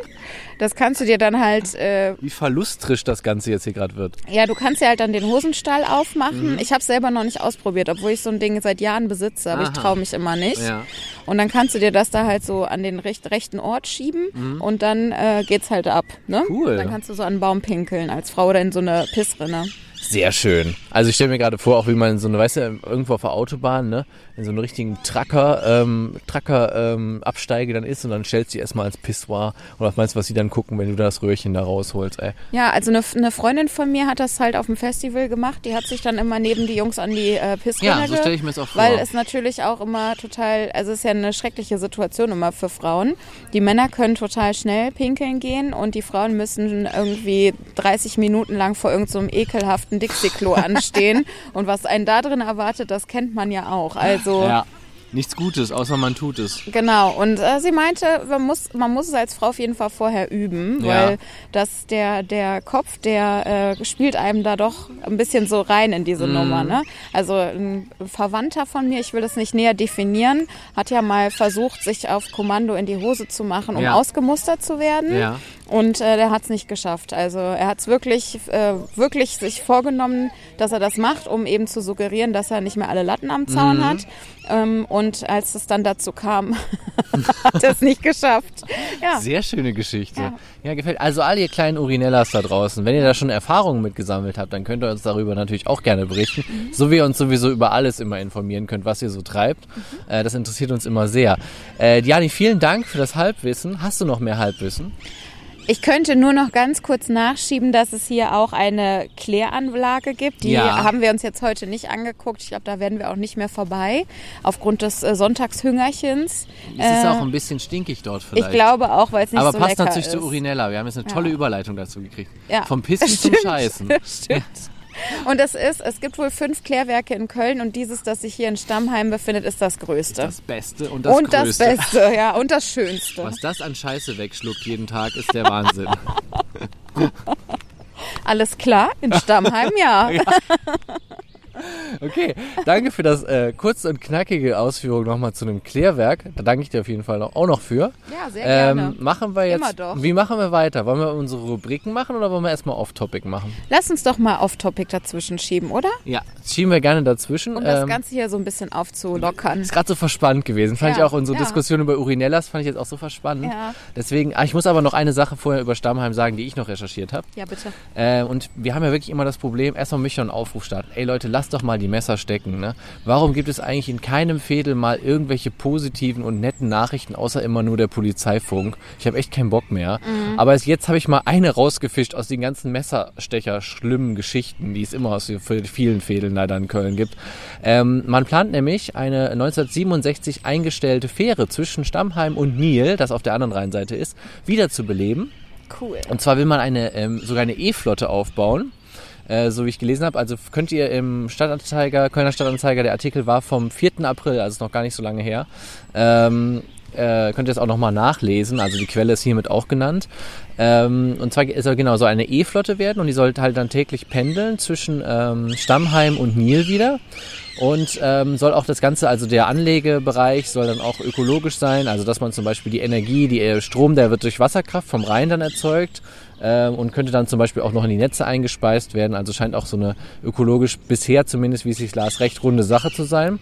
Das kannst du dir dann halt äh, Wie verlustrisch das Ganze jetzt hier gerade wird. Ja, du kannst ja halt dann den Hosenstall Mhm. aufmachen. Ich habe selber noch nicht ausprobiert, obwohl ich so ein Ding seit Jahren besitze, aber ich Aha. traue mich immer nicht. Ja. Und dann kannst du dir das da halt so an den recht, rechten Ort schieben und dann äh, geht's halt ab. Ne? Mhm. Cool. Dann kannst du so an einen Baum pinkeln als Frau oder in so eine Pissrinne. Sehr schön. Also ich stelle mir gerade vor, auch wie man in so eine, weißt du, irgendwo auf der Autobahn, ne, in so einen richtigen Tracker, ähm, Tracker ähm, Absteige dann ist und dann stellst du die erstmal als Pissoir oder was meinst du, was sie dann gucken, wenn du das Röhrchen da rausholst, ey. Ja, also eine, eine Freundin von mir hat das halt auf dem Festival gemacht. Die hat sich dann immer neben die Jungs an die äh, Pissrinne Ja, so stelle ich mir das auch vor. Weil es natürlich auch immer total, also es ist ja eine schreckliche Situation immer für Frauen. Die Männer können total schnell pinkeln gehen und die Frauen müssen irgendwie 30 Minuten lang vor irgendeinem so einem ekelhaften Dixie-Klo anstehen. Und was einen da drin erwartet, das kennt man ja auch. Also ja, nichts Gutes, außer man tut es. Genau, und äh, sie meinte, man muss, man muss es als Frau auf jeden Fall vorher üben, Ja. weil das der, der Kopf, der äh, spielt einem da doch ein bisschen so rein in diese Mhm. Nummer. Ne? Also ein Verwandter von mir, ich will das nicht näher definieren, hat ja mal versucht, sich auf Kommando in die Hose zu machen, um Ja. ausgemustert zu werden. Ja. Und äh, der hat es nicht geschafft. Also er hat es wirklich, äh, wirklich sich vorgenommen, dass er das macht, um eben zu suggerieren, dass er nicht mehr alle Latten am Zaun Mhm. hat. Ähm, und als es dann dazu kam, hat er es nicht geschafft. Ja. Sehr schöne Geschichte. Ja. Ja. gefällt. Also all ihr kleinen Urinellas da draußen, wenn ihr da schon Erfahrungen mitgesammelt habt, dann könnt ihr uns darüber natürlich auch gerne berichten. So wie ihr uns sowieso über alles immer informieren könnt, was ihr so treibt. Äh, das interessiert uns immer sehr. Äh, Diani, vielen Dank für das Halbwissen. Hast du noch mehr Halbwissen? Ich könnte nur noch ganz kurz nachschieben, dass es hier auch eine Kläranlage gibt. Die Ja. haben wir uns jetzt heute nicht angeguckt. Ich glaube, da werden wir auch nicht mehr vorbei, aufgrund des äh, Sonntagshüngerchens. Es ist Äh, auch ein bisschen stinkig dort vielleicht. Ich glaube auch, weil es nicht Aber so passt lecker natürlich ist. zu Urinella. Wir haben jetzt eine tolle Ja. Überleitung dazu gekriegt. Ja. Vom Pissen zum Stimmt, Scheißen. Stimmt. Und es ist, es gibt wohl fünf Klärwerke in Köln und dieses, das sich hier in Stammheim befindet, ist das größte. Das Beste und das und das Größte. Beste, ja, und das Schönste. Was das an Scheiße wegschluckt jeden Tag, ist der Wahnsinn. Alles klar? In Stammheim, ja. Okay, danke für das äh, kurze und knackige Ausführung nochmal zu einem Klärwerk. Da danke ich dir auf jeden Fall auch noch für. Ja, sehr gerne. Ähm, machen wir jetzt. Immer doch. Wie machen wir weiter? Wollen wir unsere Rubriken machen oder wollen wir erstmal Off-Topic machen? Lass uns doch mal Off-Topic dazwischen schieben, oder? Ja. Schieben wir gerne dazwischen. Um das Ähm, Ganze hier so ein bisschen aufzulockern. ist gerade so verspannt gewesen. Fand Ja, ich auch unsere ja. Diskussion über Urinellas fand ich jetzt auch so verspannend. Ja. Deswegen, ah, ich muss aber noch eine Sache vorher über Stammheim sagen, die ich noch recherchiert habe. Ja, bitte. Äh, und wir haben ja wirklich immer das Problem, erstmal möchte ich einen Aufruf starten. Ey Leute, lasst doch mal die Messer stecken. Ne? Warum gibt es eigentlich in keinem Fädel mal irgendwelche positiven und netten Nachrichten, außer immer nur der Polizeifunk? Ich habe echt keinen Bock mehr. Aber es- jetzt habe ich mal eine rausgefischt aus den ganzen Messerstecher schlimmen Geschichten, die es immer aus vielen Fädeln leider in Köln gibt. Ähm, man plant nämlich eine 1967 eingestellte Fähre zwischen Stammheim und Nil, das auf der anderen Rheinseite ist, wiederzubeleben. Cool. Und zwar will man eine, ähm, sogar eine E-Flotte aufbauen. Äh, so wie ich gelesen habe. Also könnt ihr im Stadtanzeiger, Kölner Stadtanzeiger, der Artikel war vom 4. April, also ist noch gar nicht so lange her. Ähm, äh, könnt ihr es auch nochmal nachlesen. Also die Quelle ist hiermit auch genannt. Ähm, und zwar soll genau so eine E-Flotte werden und die sollte halt dann täglich pendeln zwischen ähm, Stammheim und Nil wieder. Und ähm, soll auch das Ganze, also der Anlegebereich soll dann auch ökologisch sein, also dass man zum Beispiel die Energie, die äh, Strom, der wird durch Wasserkraft vom Rhein dann erzeugt und könnte dann zum Beispiel auch noch in die Netze eingespeist werden. Also scheint auch so eine ökologisch bisher zumindest, wie es sich las, recht runde Sache zu sein.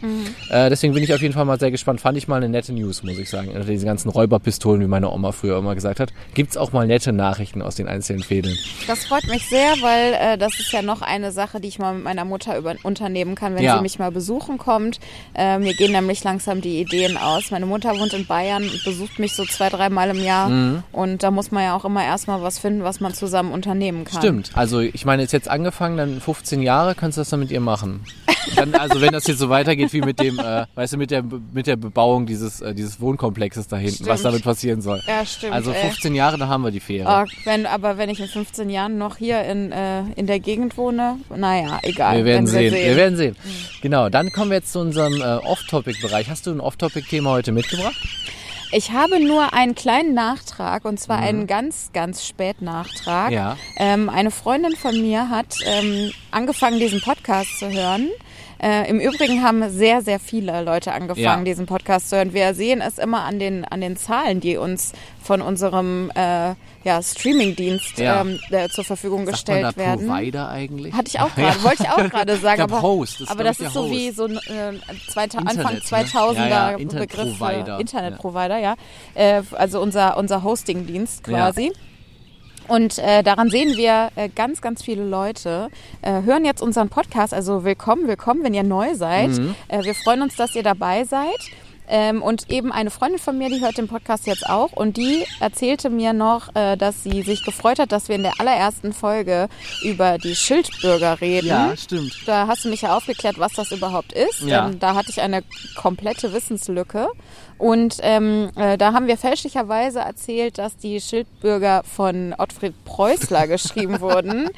Äh, deswegen bin ich auf jeden Fall mal sehr gespannt. Fand ich mal eine nette News, muss ich sagen. Unter diese ganzen Räuberpistolen, wie meine Oma früher immer gesagt hat, gibt's auch mal nette Nachrichten aus den einzelnen Fädeln. Das freut mich sehr, weil äh, das ist ja noch eine Sache, die ich mal mit meiner Mutter über, unternehmen kann, wenn Ja. sie mich mal besuchen kommt. Äh, mir gehen nämlich langsam die Ideen aus. Meine Mutter wohnt in Bayern und besucht mich so zwei, dreimal im Jahr. Mhm. Und da muss man ja auch immer erstmal was finden, was man zusammen unternehmen kann. Stimmt. Also ich meine, ist jetzt angefangen, dann 15 Jahre, kannst du das dann mit ihr machen. Dann, also wenn das jetzt so weitergeht wie mit dem, äh, weißt du, mit der mit der Bebauung dieses äh, dieses Wohnkomplexes da hinten, was Stimmt. damit passieren soll. Ja, stimmt. Also ey. 15 Jahre, da haben wir die Fähre. Oh, wenn, aber wenn ich in 15 Jahren noch hier in, äh, in der Gegend wohne, naja, egal. Wir werden Wenn sehen. Wir werden sehen. Genau, dann kommen wir jetzt zu unserem äh, Off-Topic-Bereich. Hast du ein Off-Topic-Thema heute mitgebracht? Ich habe nur einen kleinen Nachtrag und zwar einen ganz, ganz Spätnachtrag. Mhm. Ja. Ähm, eine Freundin von mir hat ähm, angefangen, diesen Podcast zu hören. Äh, Im Übrigen haben sehr, sehr viele Leute angefangen, Ja. diesen Podcast zu hören. Wir sehen es immer an den, an den Zahlen, die uns von unserem äh, ja, Streamingdienst Ja. ähm, äh, zur Verfügung Sagt man gestellt da werden. Provider eigentlich? Hatte ich auch gerade, wollte ich auch gerade sagen. Ich glaub, aber Host, das ist, aber das ist der so wie Host. so ein äh, zweita Internet, Anfang ne? 2000er Ja, ja, Begriff Internetprovider. für Internetprovider, ja. Äh, also unser, unser Hostingdienst quasi. Und äh, daran sehen wir äh, ganz, ganz viele Leute äh, hören jetzt unseren Podcast. Also willkommen, willkommen, wenn ihr neu seid. Mhm. Äh, wir freuen uns, dass ihr dabei seid. Ähm, und eben eine Freundin von mir, die hört den Podcast jetzt auch und die erzählte mir noch, äh, dass sie sich gefreut hat, dass wir in der allerersten Folge über die Schildbürger reden. Ja, stimmt. Da hast du mich ja aufgeklärt, was das überhaupt ist. Ja. Denn da hatte ich eine komplette Wissenslücke. Und ähm, äh, da haben wir fälschlicherweise erzählt, dass die Schildbürger von Ottfried Preußler geschrieben wurden.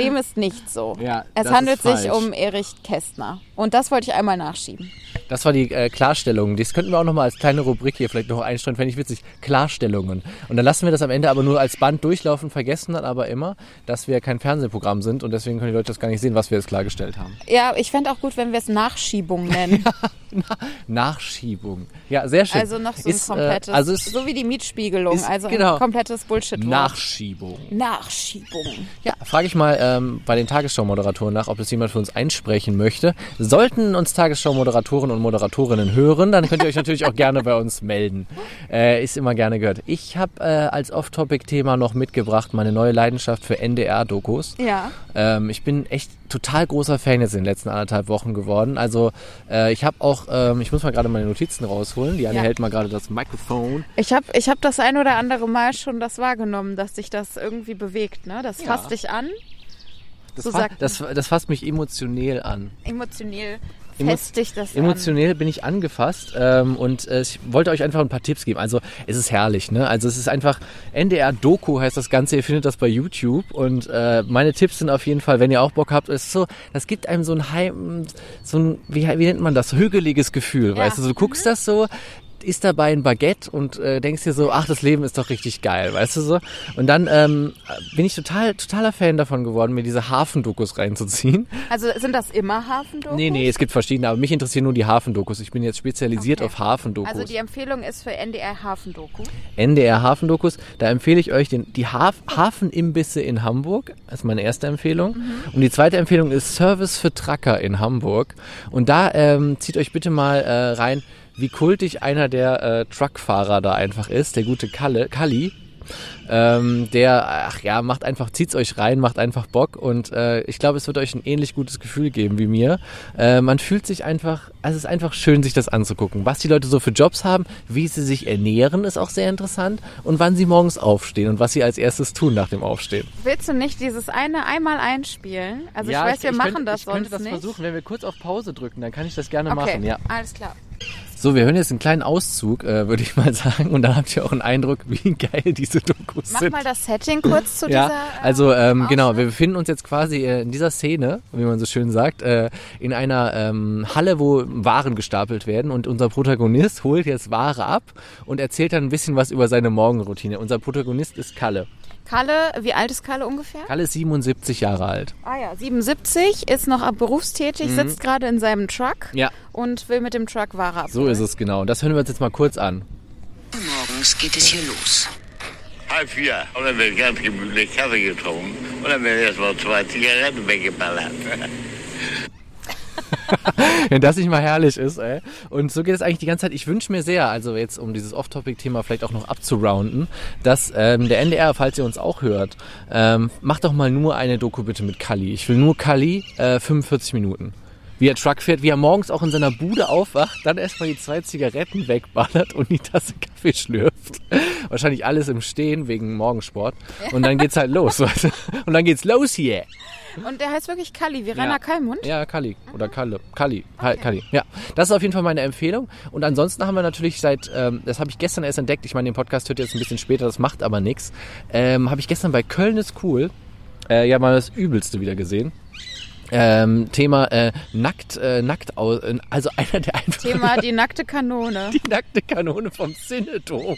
Dem ist nicht so. Ja, es handelt sich um Erich Kästner. Und das wollte ich einmal nachschieben. Das war die äh, Klarstellung. Das könnten wir auch nochmal als kleine Rubrik hier vielleicht noch einstreuen, fände ich witzig. Klarstellungen. Und dann lassen wir das am Ende aber nur als Band durchlaufen, vergessen dann aber immer, dass wir kein Fernsehprogramm sind und deswegen können die Leute das gar nicht sehen, was wir jetzt klargestellt haben. Ja, ich fände auch gut, wenn wir es Nachschiebung nennen. Nachschiebung. Ja, sehr schön. Also noch so ein Ist, komplettes, Äh, also ist so wie die Mietspiegelung, ist- also genau. ein komplettes bullshit -Wort. Nachschiebung. Nachschiebung. Ja, frage ich mal ähm, bei den Tagesschau-Moderatoren nach, ob das jemand für uns einsprechen möchte. Sollten uns Tagesschau-Moderatoren und Moderatorinnen hören, dann könnt ihr euch natürlich auch gerne bei uns melden. Äh, ist immer gerne gehört. Ich habe äh, als Off-Topic-Thema noch mitgebracht meine neue Leidenschaft für NDR-Dokus. Ja. Ähm, ich bin echt total großer Fan jetzt in den letzten anderthalb Wochen geworden. Also äh, ich habe auch, ähm, ich muss mal gerade meine Notizen rausholen. Die Anne Ja. hält mal gerade das Mikrofon. Ich habe ich hab das ein oder andere Mal schon das wahrgenommen, dass sich das irgendwie bewegt. Ne? Das Ja. fasst dich an, Das, So fa das, das fasst mich emotionell an. emotionell Emo- fest dich das Emotionell bin ich angefasst ähm, und äh, ich wollte euch einfach ein paar Tipps geben. Also es ist herrlich, ne? Also es ist einfach NDR Doku heißt das Ganze. Ihr findet das bei YouTube und äh, meine Tipps sind auf jeden Fall, wenn ihr auch Bock habt, es ist so, das gibt einem so ein Heim, so ein wie, wie nennt man das, hügeliges Gefühl, Ja. weißt du? So, du guckst das so. Isst dabei ein Baguette und äh, denkst dir so, ach, das Leben ist doch richtig geil, weißt du so? Und dann ähm, bin ich total, totaler Fan davon geworden, mir diese Hafendokus reinzuziehen. Also sind das immer Hafendokus? Nee, nee, es gibt verschiedene, aber mich interessieren nur die Hafendokus. Ich bin jetzt spezialisiert Okay. auf Hafendokus. Also die Empfehlung ist für NDR Hafendoku. NDR Hafendokus. Da empfehle ich euch den, die Haf Hafenimbisse in Hamburg. Das ist meine erste Empfehlung. Und die zweite Empfehlung ist Service für Trucker in Hamburg. Und da ähm, zieht euch bitte mal äh, rein, wie kultig einer der äh, Truckfahrer da einfach ist, der gute Kalle, Kalli. Ähm, der, ach ja, macht einfach, zieht's euch rein, macht einfach Bock und äh, ich glaube, es wird euch ein ähnlich gutes Gefühl geben wie mir. Äh, man fühlt sich einfach, also es ist einfach schön, sich das anzugucken. Was die Leute so für Jobs haben, wie sie sich ernähren, ist auch sehr interessant und wann sie morgens aufstehen und was sie als erstes tun nach dem Aufstehen. Willst du nicht dieses eine einmal einspielen? Also ich weiß, wir machen könnte, das ich sonst könnte das nicht. versuchen, wenn wir kurz auf Pause drücken, dann kann ich das gerne okay, machen, ja. alles klar. So, wir hören jetzt einen kleinen Auszug, äh, würde ich mal sagen, und dann habt ihr auch einen Eindruck, wie geil diese Dokus Mach sind. mal das Setting kurz zu dieser. Ja, also ähm, genau, wir befinden uns jetzt quasi äh, in dieser Szene, wie man so schön sagt, äh, in einer ähm, Halle, wo Waren gestapelt werden und unser Protagonist holt jetzt Ware ab und erzählt dann ein bisschen was über seine Morgenroutine. Unser Protagonist ist Kalle. Kalle, wie alt ist Kalle ungefähr? Kalle ist 77 Jahre alt. Ah ja, 77, ist noch berufstätig, sitzt gerade in seinem Truck Mhm. Ja. und will mit dem Truck Ware abholen. So ist es genau. Und das hören wir uns jetzt mal kurz an. Morgens geht es hier los. halb vier. Und dann wird ganz gemütlich Kaffee getrunken. Und dann werden erstmal zwei Zigaretten weggeballert. Wenn das nicht mal herrlich ist, ey. Und so geht es eigentlich die ganze Zeit. Ich wünsche mir sehr, also jetzt um dieses Off-Topic-Thema vielleicht auch noch abzurounden, dass ähm, der NDR, falls ihr uns auch hört, ähm, macht doch mal nur eine Doku bitte mit Kali. Ich will nur Kali äh, 45 Minuten. Wie er Truck fährt, wie er morgens auch in seiner Bude aufwacht, dann erstmal die zwei Zigaretten wegballert und die Tasse Kaffee schlürft. Wahrscheinlich alles im Stehen wegen Morgensport. Und dann geht's halt los. weißt du? Und dann geht's los hier. Und der heißt wirklich Kalli, wie Rainer Kallmund? Ja, Kali oder Kalle. Kali. Ha- Kali. Ja, das ist auf jeden Fall meine Empfehlung. Und ansonsten haben wir natürlich seit, ähm, das habe ich gestern erst entdeckt, ich meine, den Podcast hört jetzt ein bisschen später, das macht aber nichts. Ähm, habe ich gestern bei Köln ist cool, äh, ja mal das Übelste wieder gesehen. Ähm, Thema äh, nackt, äh, nackt aus, äh, also einer der einfach Thema die nackte Kanone. die nackte Kanone vom Synodom.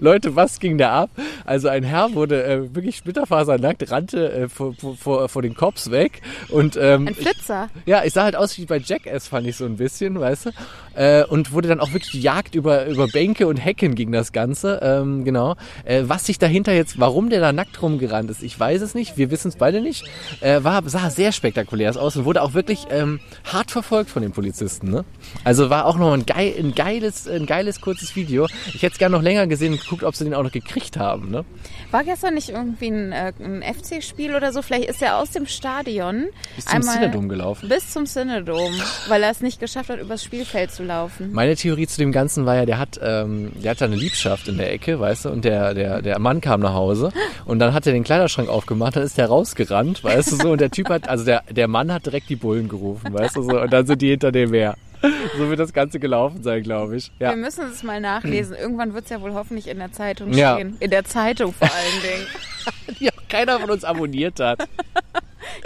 Leute, was ging da ab? Also ein Herr wurde äh, wirklich splitterfasernackt, rannte äh, vor, vor- vor, den Cops weg und ähm, Ein Flitzer. ja, ich sah halt aus wie bei Jackass, fand ich so ein bisschen, weißt du. Äh, und wurde dann auch wirklich gejagt über, über Bänke und Hecken gegen das Ganze. Ähm, genau. Äh, was sich dahinter jetzt, warum der da nackt rumgerannt ist, ich weiß es nicht. Wir wissen es beide nicht. Äh, war, sah sehr spektakulär aus und wurde auch wirklich ähm, hart verfolgt von den Polizisten. Ne? Also war auch noch ein, geil, ein, geiles, ein geiles kurzes Video. Ich hätte es gerne noch länger gesehen und geguckt, ob sie den auch noch gekriegt haben. Ne? War gestern nicht irgendwie ein, äh, ein FC-Spiel oder so? Vielleicht ist er aus dem Stadion Bis zum Synodom gelaufen. Bis zum Synodom, weil er es nicht geschafft hat, übers Spielfeld zu laufen. Meine Theorie zu dem Ganzen war ja, der hat, ähm, der hat da eine Liebschaft in der Ecke, weißt du, und der, der, der Mann kam nach Hause und dann hat er den Kleiderschrank aufgemacht, dann ist der rausgerannt, weißt du so, und der Typ hat, also der, der Mann hat direkt die Bullen gerufen, weißt du so, und dann sind die hinter dem her. So wird das Ganze gelaufen sein, glaube ich. Ja. Wir müssen es mal nachlesen. Irgendwann wird es ja wohl hoffentlich in der Zeitung Ja. stehen. In der Zeitung vor allen Dingen. Die auch keiner von uns abonniert hat.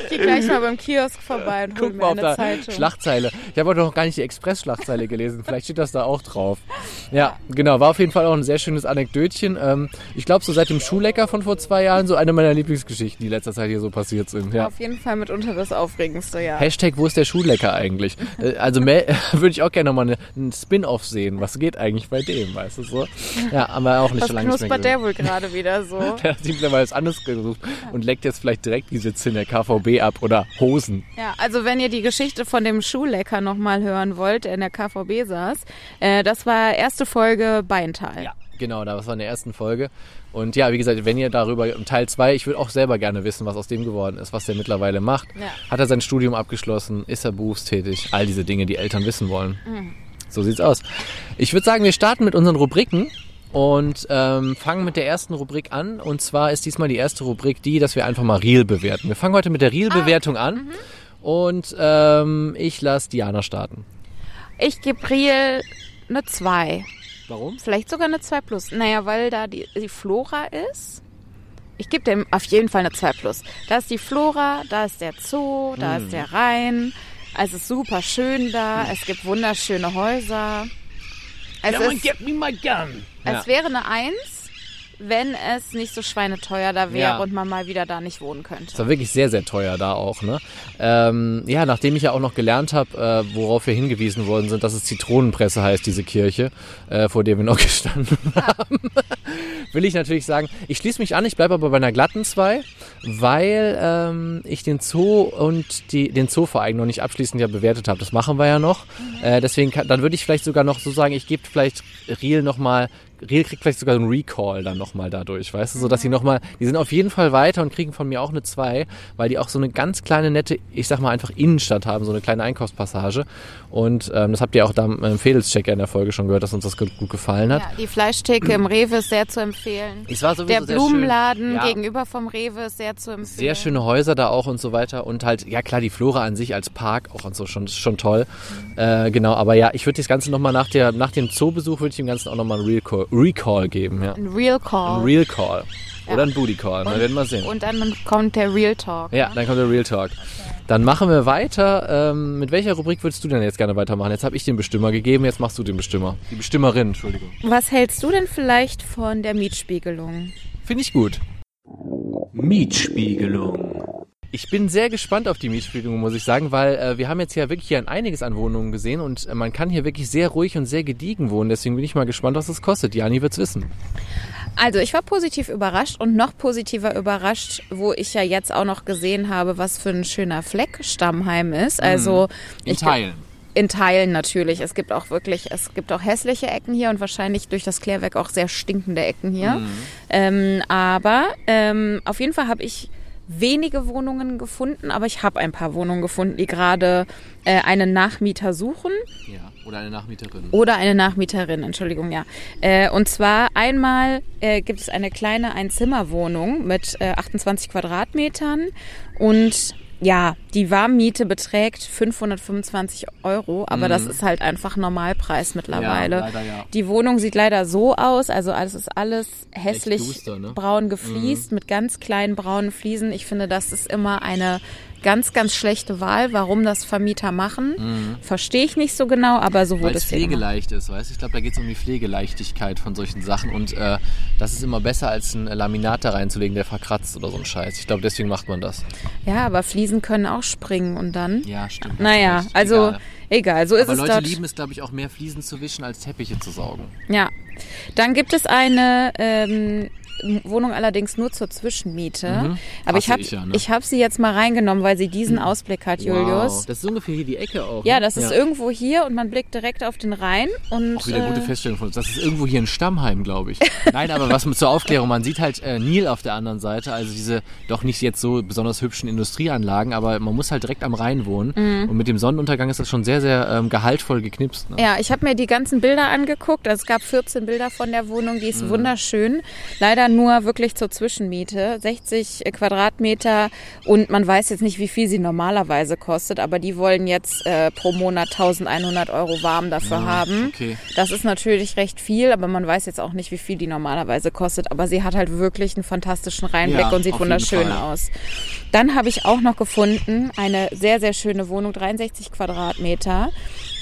Ich gehe gleich mal beim Kiosk vorbei und hol Guck mir mal eine Zeitung. Schlagzeile. Ich habe heute noch gar nicht die Express-Schlagzeile gelesen. Vielleicht steht das da auch drauf. Ja, genau. War auf jeden Fall auch ein sehr schönes Anekdötchen. Ähm, ich glaube, so seit dem Schuhlecker von vor zwei Jahren so eine meiner Lieblingsgeschichten, die in letzter Zeit hier so passiert sind. Ja. Auf jeden Fall mitunter das Aufregendste, ja. Hashtag, wo ist der Schuhlecker eigentlich? Äh, Also würde ich auch gerne nochmal eine- einen Spin-off sehen. Was geht eigentlich bei dem, weißt du so? Ja, haben wir auch nicht Was so lange knuspert der wohl gerade wieder so? Der hat sich mittlerweile was anderes gesucht und leckt jetzt vielleicht direkt die Sitze in der KVB ab oder Hosen. Ja, also wenn ihr die Geschichte von dem Schuhlecker nochmal hören wollt, der in der KVB saß, äh, das war erste Folge Beintal. Ja, genau, das war in der ersten Folge. Und ja, wie gesagt, wenn ihr darüber im Teil 2, ich würde auch selber gerne wissen, was aus dem geworden ist, was der mittlerweile macht. Ja. Hat er sein Studium abgeschlossen? Ist er berufstätig? All diese Dinge, die Eltern wissen wollen. So sieht's aus. Ich würde sagen, wir starten mit unseren Rubriken und ähm, fangen mit der ersten Rubrik an. Und zwar ist diesmal die erste Rubrik die, dass wir einfach mal Real bewerten. Wir fangen heute mit der Real-Bewertung an. Und ähm, ich lasse Diana starten. Ich gebe Riel eine 2. Warum? Vielleicht sogar eine 2 plus. Naja, weil da die, die Flora ist. Ich gebe dem auf jeden Fall eine 2 plus. Da ist die Flora, da ist der Zoo, da ist der Rhein. Also es ist super schön da. Es gibt wunderschöne Häuser. Es, ist, get me my gun. Ja. es wäre eine Eins, wenn es nicht so schweineteuer da wäre Ja. und man mal wieder da nicht wohnen könnte. Es war wirklich sehr, sehr teuer da auch. Ne? Ähm, ja, nachdem ich ja auch noch gelernt habe, äh, worauf wir hingewiesen worden sind, dass es Zitronenpresse heißt, diese Kirche, äh, vor der wir noch gestanden haben, will ich natürlich sagen, ich schließe mich an, ich bleibe aber bei einer glatten 2, weil ähm, ich den Zoo und die, den Zooverein noch nicht abschließend ja bewertet habe. Das machen wir ja noch. Äh, deswegen kann, dann würde ich vielleicht sogar noch so sagen, ich gebe vielleicht Real nochmal kriegt vielleicht sogar einen Recall dann nochmal dadurch, weißt du, so dass sie nochmal, die sind auf jeden Fall weiter und kriegen von mir auch eine 2, weil die auch so eine ganz kleine nette, ich sag mal einfach Innenstadt haben, so eine kleine Einkaufspassage und ähm, das habt ihr auch da im Fedelschecker in der Folge schon gehört, dass uns das gut, gefallen hat. Ja, die Fleischtheke im Rewe ist sehr zu empfehlen. Es war sowieso Der Blumenladen. Ja. gegenüber vom Rewe ist sehr zu empfehlen. Sehr schöne Häuser da auch und so weiter. Und halt, ja klar, die Flora an sich als Park auch und so schon, schon toll. Äh, genau, aber ja, ich würde das Ganze nochmal nach, der, nach dem Zoobesuch, würde ich dem Ganzen auch nochmal einen Recall, Recall geben. Ja. Ein Real Call. Ein Real Call. Oder ein Booty Call. Wir werden mal sehen. Und dann kommt der Real Talk. Ja, ne? dann kommt der Real Talk. Dann machen wir weiter. Ähm, mit welcher Rubrik würdest du denn jetzt gerne weitermachen? Jetzt habe ich den Bestimmer gegeben, jetzt machst du den Bestimmer. Die Bestimmerin, Entschuldigung. Was hältst du denn vielleicht von der Mietspiegelung? Finde ich gut. Mietspiegelung. Ich bin sehr gespannt auf die Mietspiegelung, muss ich sagen, weil äh, wir haben jetzt ja wirklich hier ein einiges an Wohnungen gesehen und äh, man kann hier wirklich sehr ruhig und sehr gediegen wohnen. Deswegen bin ich mal gespannt, was es kostet. Jani wird's wissen. Also ich war positiv überrascht und noch positiver überrascht, wo ich ja jetzt auch noch gesehen habe, was für ein schöner Fleck Stammheim ist. Also Mhm. In ich, Teilen. In Teilen natürlich. Es gibt auch wirklich, es gibt auch hässliche Ecken hier und wahrscheinlich durch das Klärwerk auch sehr stinkende Ecken hier. Mhm. Ähm, aber ähm, auf jeden Fall habe ich wenige Wohnungen gefunden, aber ich habe ein paar Wohnungen gefunden, die gerade äh, einen Nachmieter suchen Ja, oder eine Nachmieterin. oder eine Nachmieterin, Entschuldigung, ja. Äh, und zwar einmal äh, gibt es eine kleine Einzimmerwohnung mit äh, 28 Quadratmetern und ja, die Warmmiete beträgt 525 Euro, aber das ist halt einfach Normalpreis mittlerweile. Ja, leider ja. Die Wohnung sieht leider so aus, also alles ist alles hässlich duster, ne? braun gefliest mit ganz kleinen braunen Fliesen. Ich finde, das ist immer eine ganz, ganz schlechte Wahl. Warum das Vermieter machen, verstehe ich nicht so genau, aber so wurde es pflegeleicht ist, weißt du? Ich glaube, da geht es um die Pflegeleichtigkeit von solchen Sachen und äh, das ist immer besser, als ein Laminat da reinzulegen, der verkratzt oder so ein Scheiß. Ich glaube, deswegen macht man das. Ja, aber Fliesen können auch springen und dann. Ja, stimmt. Naja, also Egal. egal, so ist Aber es Leute dort. lieben es, glaube ich, auch mehr Fliesen zu wischen, als Teppiche zu saugen. Ja. Dann gibt es eine ähm, Wohnung allerdings nur zur Zwischenmiete. Aber ich Hasse habe ich ja, ne? ich hab sie jetzt mal reingenommen, weil sie diesen Ausblick hat, Wow. Julius. Das ist ungefähr hier die Ecke auch. Ja, ne? das ist irgendwo hier und man blickt direkt auf den Rhein und Auch wieder gute äh, Feststellung von uns. Das ist irgendwo hier ein Stammheim, glaube ich. Nein, aber was zur Aufklärung, man sieht halt äh, Nil auf der anderen Seite, also diese doch nicht jetzt so besonders hübschen Industrieanlagen, aber man muss halt direkt am Rhein wohnen. Und mit dem Sonnenuntergang ist das schon sehr, sehr ähm, gehaltvoll geknipst. Ne? Ja, ich habe mir die ganzen Bilder angeguckt. Also es gab 14 Bilder von der Wohnung, die ist Mhm. wunderschön. Leider nur wirklich zur Zwischenmiete, 60 Quadratmeter und man weiß jetzt nicht, wie viel sie normalerweise kostet, aber die wollen jetzt äh, pro Monat 1100 Euro warm dafür haben. okay. Das ist natürlich recht viel, aber man weiß jetzt auch nicht, wie viel die normalerweise kostet. Aber sie hat halt wirklich einen fantastischen Reinblick Ja, und sieht wunderschön aus. Dann habe ich auch noch gefunden eine sehr, sehr schöne Wohnung, 63 Quadratmeter,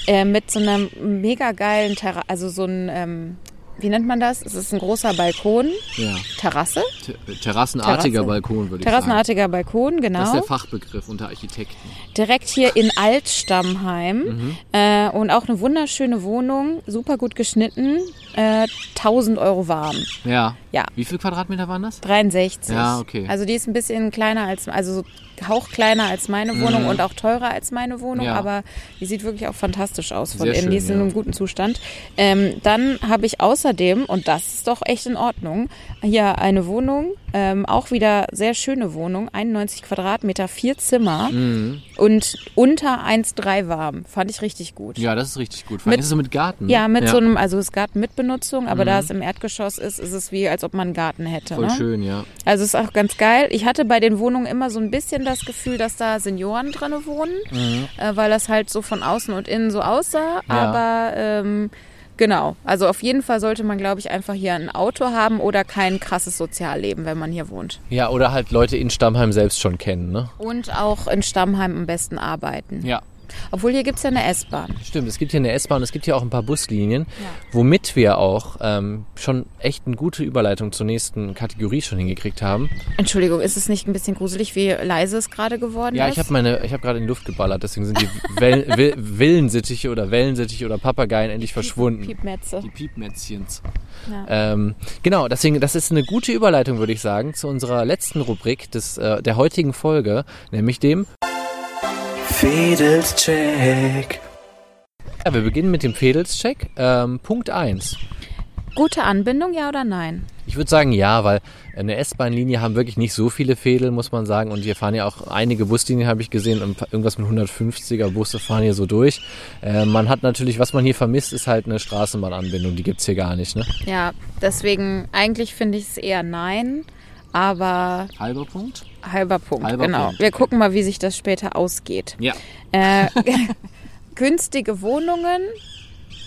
äh, mit so einem mega geilen Terra also so ein, ähm, wie nennt man das? Es ist ein großer Balkon, Ja. Terrasse, Te- Terrassenartiger Terrasse. Balkon, würde ich sagen. terrassenartiger Balkon, genau. Das ist der Fachbegriff unter Architekten. direkt hier in Altstammheim Mhm. äh, und auch eine wunderschöne Wohnung, super gut geschnitten, äh, 1000 Euro warm. Ja. Ja. Wie viel Quadratmeter waren das? 63. Ja, okay. Also die ist ein bisschen kleiner als, also so hauchkleiner als meine Wohnung und auch teurer als meine Wohnung, Mhm. Ja. aber die sieht wirklich auch fantastisch aus von Sehr innen. schön, die ist in ja. einem guten Zustand. Ähm, dann habe ich außerdem, und das ist doch echt in Ordnung, hier eine Wohnung, ähm, auch wieder sehr schöne Wohnung, 91 Quadratmeter, vier Zimmer Mhm. und unter 1,3 warm. Fand ich richtig gut. Ja, das ist richtig gut. Vor allem Mit- ist es so mit Garten. ne? Ja, mit so einem, also es Garten mit Benutzung, aber da es im Erdgeschoss ist, ist es wie, als ob man einen Garten hätte. Voll ne? schön, ja. Also ist auch ganz geil. Ich hatte bei den Wohnungen immer so ein bisschen das Gefühl, dass da Senioren drin wohnen, äh, weil das halt so von außen und innen so aussah. Mhm. Ja. Aber ähm, genau, also auf jeden Fall sollte man, glaube ich, einfach hier ein Auto haben oder kein krasses Sozialleben, wenn man hier wohnt. Ja, oder halt Leute in Stammheim selbst schon kennen, ne? Und auch in Stammheim am besten arbeiten. Ja. Obwohl hier gibt's ja eine S-Bahn. Stimmt, es gibt hier eine S-Bahn, es gibt hier auch ein paar Buslinien, womit wir auch ähm, schon echt eine gute Überleitung zur nächsten Kategorie schon hingekriegt haben. Entschuldigung, ist es nicht ein bisschen gruselig, wie leise es gerade geworden Ja, ist? ich habe meine, ich habe gerade in die Luft geballert, deswegen sind die Well Will Willensittiche oder Wellensittiche oder Papageien endlich verschwunden. Piepmetze. Die Piepmätzchens. Ja. Ähm, genau, deswegen, das ist eine gute Überleitung, würde ich sagen, zu unserer letzten Rubrik des, äh, der heutigen Folge, nämlich dem Fedelscheck. Ja, wir beginnen mit dem Fedelscheck. Ähm, Punkt 1. Gute Anbindung, ja oder nein? Ich würde sagen ja, weil eine S-Bahn-Linie haben wirklich nicht so viele Fädel, muss man sagen. Und hier fahren ja auch einige Buslinien, habe ich gesehen. und Irgendwas mit 150er Busse fahren hier so durch. Äh, man hat natürlich, was man hier vermisst, ist halt eine Straßenbahnanbindung. Die gibt's hier gar nicht, ne? Ja, deswegen eigentlich finde ich es eher nein, aber Halber Punkt? halber Punkt, Halber genau. Punkt. Wir gucken mal, wie sich das später ausgeht. Ja. Äh, günstige Wohnungen,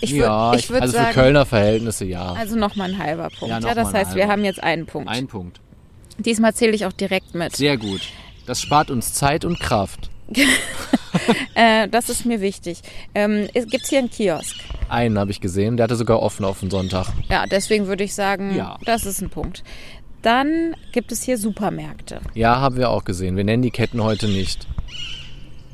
ich würde ja, ich würd also sagen, für Kölner Verhältnisse ja. also nochmal ein halber Punkt. Ja, Ja, das heißt, wir halber. haben jetzt einen Punkt. Ein Punkt. Diesmal zähle ich auch direkt mit. Sehr gut. Das spart uns Zeit und Kraft. Äh, das ist mir wichtig. Ähm, Gibt es hier einen Kiosk? Einen habe ich gesehen, der hatte sogar offen auf den Sonntag. Ja, deswegen würde ich sagen, Ja. das ist ein Punkt. Dann gibt es hier Supermärkte. Ja, haben wir auch gesehen. Wir nennen die Ketten heute nicht.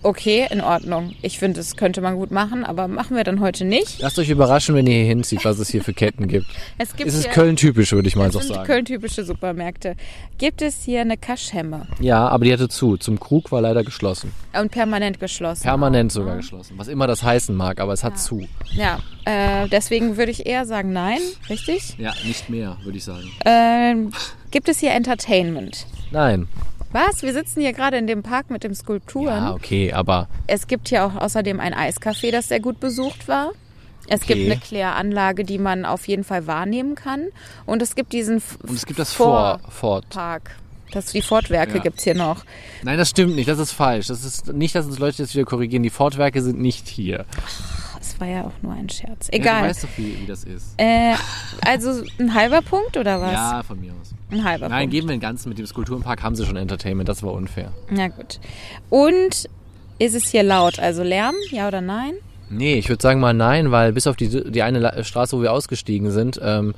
Okay, in Ordnung. Ich finde, das könnte man gut machen, aber machen wir dann heute nicht. Lasst euch überraschen, wenn ihr hier hinzieht, was es hier für Ketten gibt. Es gibt Es ist Köln-typisch, würde ich mal so sagen. Köln-typische Supermärkte. Gibt es hier eine Kaschemme Ja, aber die hatte zu. Zum Krug war leider geschlossen. und permanent geschlossen? Permanent auch, sogar ne? geschlossen. Was immer das heißen mag, aber es hat zu. Ja, äh, deswegen würde ich eher sagen nein, richtig? Ja, nicht mehr, würde ich sagen. Ähm, gibt es hier Entertainment? Nein. Was? Wir sitzen hier gerade in dem Park mit den Skulpturen. Ja, okay, aber Es gibt hier auch außerdem ein Eiscafé, das sehr gut besucht war. Es Okay. gibt eine Kläranlage, die man auf jeden Fall wahrnehmen kann. Und es gibt diesen und es gibt das Vor Vorpark. Fort. Das, die Fortwerke Ja. gibt's hier noch. Nein, das stimmt nicht. Das ist falsch. Das ist nicht, dass uns Leute jetzt wieder korrigieren. Die Fortwerke sind nicht hier. Das war ja auch nur ein Scherz. Ja, Egal. du weißt doch, wie, wie das ist. äh, also ein halber Punkt oder was? Ja, von mir aus. Ein halber Nein, Punkt. geben wir den ganzen mit dem Skulpturenpark haben sie schon Entertainment. Das war unfair. Na gut. Und ist es hier laut? Also Lärm? Ja oder nein? Nee, ich würde sagen mal nein, weil bis auf die, die eine Straße, wo wir ausgestiegen sind, ähm,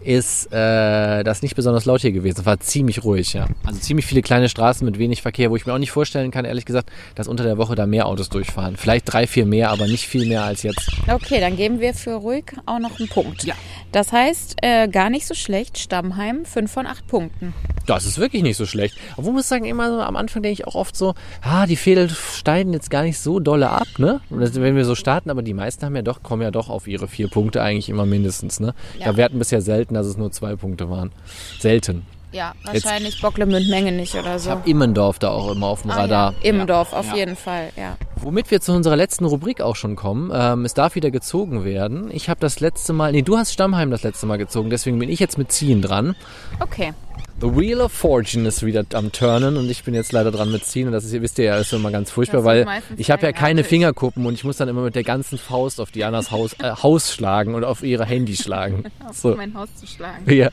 ist äh, das nicht besonders laut hier gewesen. Es war ziemlich ruhig, ja. Also ziemlich viele kleine Straßen mit wenig Verkehr, wo ich mir auch nicht vorstellen kann, ehrlich gesagt, dass unter der Woche da mehr Autos durchfahren. Vielleicht drei, vier mehr, aber nicht viel mehr als jetzt. Okay, dann geben wir für ruhig auch noch einen Punkt. Ja. Das heißt, äh, gar nicht so schlecht. Stammheim 5 von 8 Punkten. Das ist wirklich nicht so schlecht. Obwohl muss ich sagen, immer so am Anfang denke ich auch oft so, ah, die Fädel steigen jetzt gar nicht so dolle ab, ne? Wenn wir so starten, aber die meisten haben ja doch, kommen ja doch auf ihre vier Punkte eigentlich immer mindestens, ne? Ja. wir hatten bisher selten, dass es nur zwei Punkte waren. Selten. Ja, wahrscheinlich Bocklemünd-Menge nicht oder Ich so. habe Immendorf da auch immer auf dem Ah, Radar. ja. Immendorf, Ja. auf Ja. jeden Fall, ja. Womit wir zu unserer letzten Rubrik auch schon kommen. Ähm, es darf wieder gezogen werden. Ich habe das letzte Mal, nee, du hast Stammheim das letzte Mal gezogen, deswegen bin ich jetzt mit Ziehen dran. Okay. The Wheel of Fortune ist wieder am Turnen und ich bin jetzt leider dran mit Ziehen und das ist, ihr wisst ihr ja, ist immer ganz furchtbar, weil ich habe ja keine. Fingerkuppen und ich muss dann immer mit der ganzen Faust auf Dianas Haus, äh, Haus schlagen und auf ihre Handy schlagen. So, mein Haus zu schlagen. ja.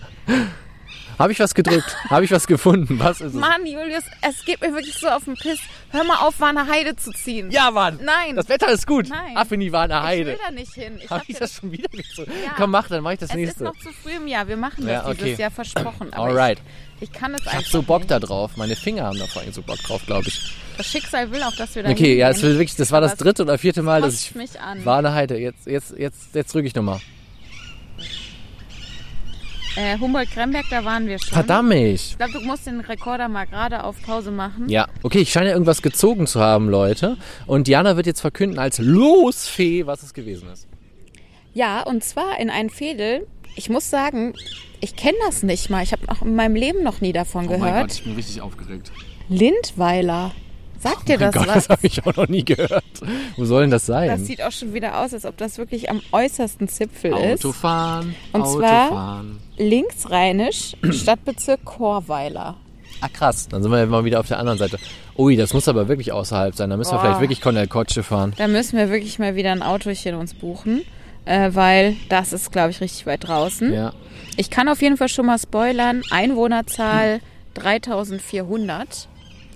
Habe ich was gedrückt? Habe ich was gefunden? Was ist es? Mann, Julius, es geht mir wirklich so auf den Piss. Hör mal auf, Warner Heide zu ziehen. Ja, Mann! Nein. Das Wetter ist gut. Nein. Affini war eine Ich Heide. will da nicht hin. Ich Habe hab ich das schon wieder gezogen? Ja. Komm, mach, dann mach ich das es ist nächste. noch zu früh im Jahr. Wir machen das Ja, okay. dieses Jahr versprochen. Aber Alright. Ich, ich kann es Ich einfach hab so Bock nicht. da drauf. Meine Finger haben da vor allem so Bock drauf, glaube ich. Das Schicksal will auch, dass wir da Okay, ja, es will wirklich, das war das es dritte oder vierte Mal, dass ich mich an. war eine Heide. Jetzt, jetzt, jetzt, jetzt drücke ich nochmal. Äh, Humboldt-Kremberg, da waren wir schon. Verdammt! Ich glaube, du musst den Rekorder mal gerade auf Pause machen. Ja, okay, ich scheine irgendwas gezogen zu haben, Leute. Und Diana wird jetzt verkünden als Losfee, was es gewesen ist. Ja, und zwar in ein Fädel. Ich muss sagen, ich kenne das nicht mal. Ich habe auch in meinem Leben noch nie davon gehört. ich bin richtig aufgeregt. Lindweiler. Sagt dir Oh das Gott, was? das habe ich auch noch nie gehört. Wo soll denn das sein? Das sieht auch schon wieder aus, als ob das wirklich am äußersten Zipfel ist. Autofahren, Und zwar- Autofahren. Linksrheinisch, Stadtbezirk Chorweiler. Ah krass, dann sind wir mal wieder auf der anderen Seite. Ui, das muss aber wirklich außerhalb sein. Da müssen wir Boah. vielleicht wirklich Cornel Kotsche fahren. Da müssen wir wirklich mal wieder ein Autochen uns buchen, äh, weil das ist, glaube ich, richtig weit draußen. Ja. Ich kann auf jeden Fall schon mal spoilern. Einwohnerzahl Hm. 3400.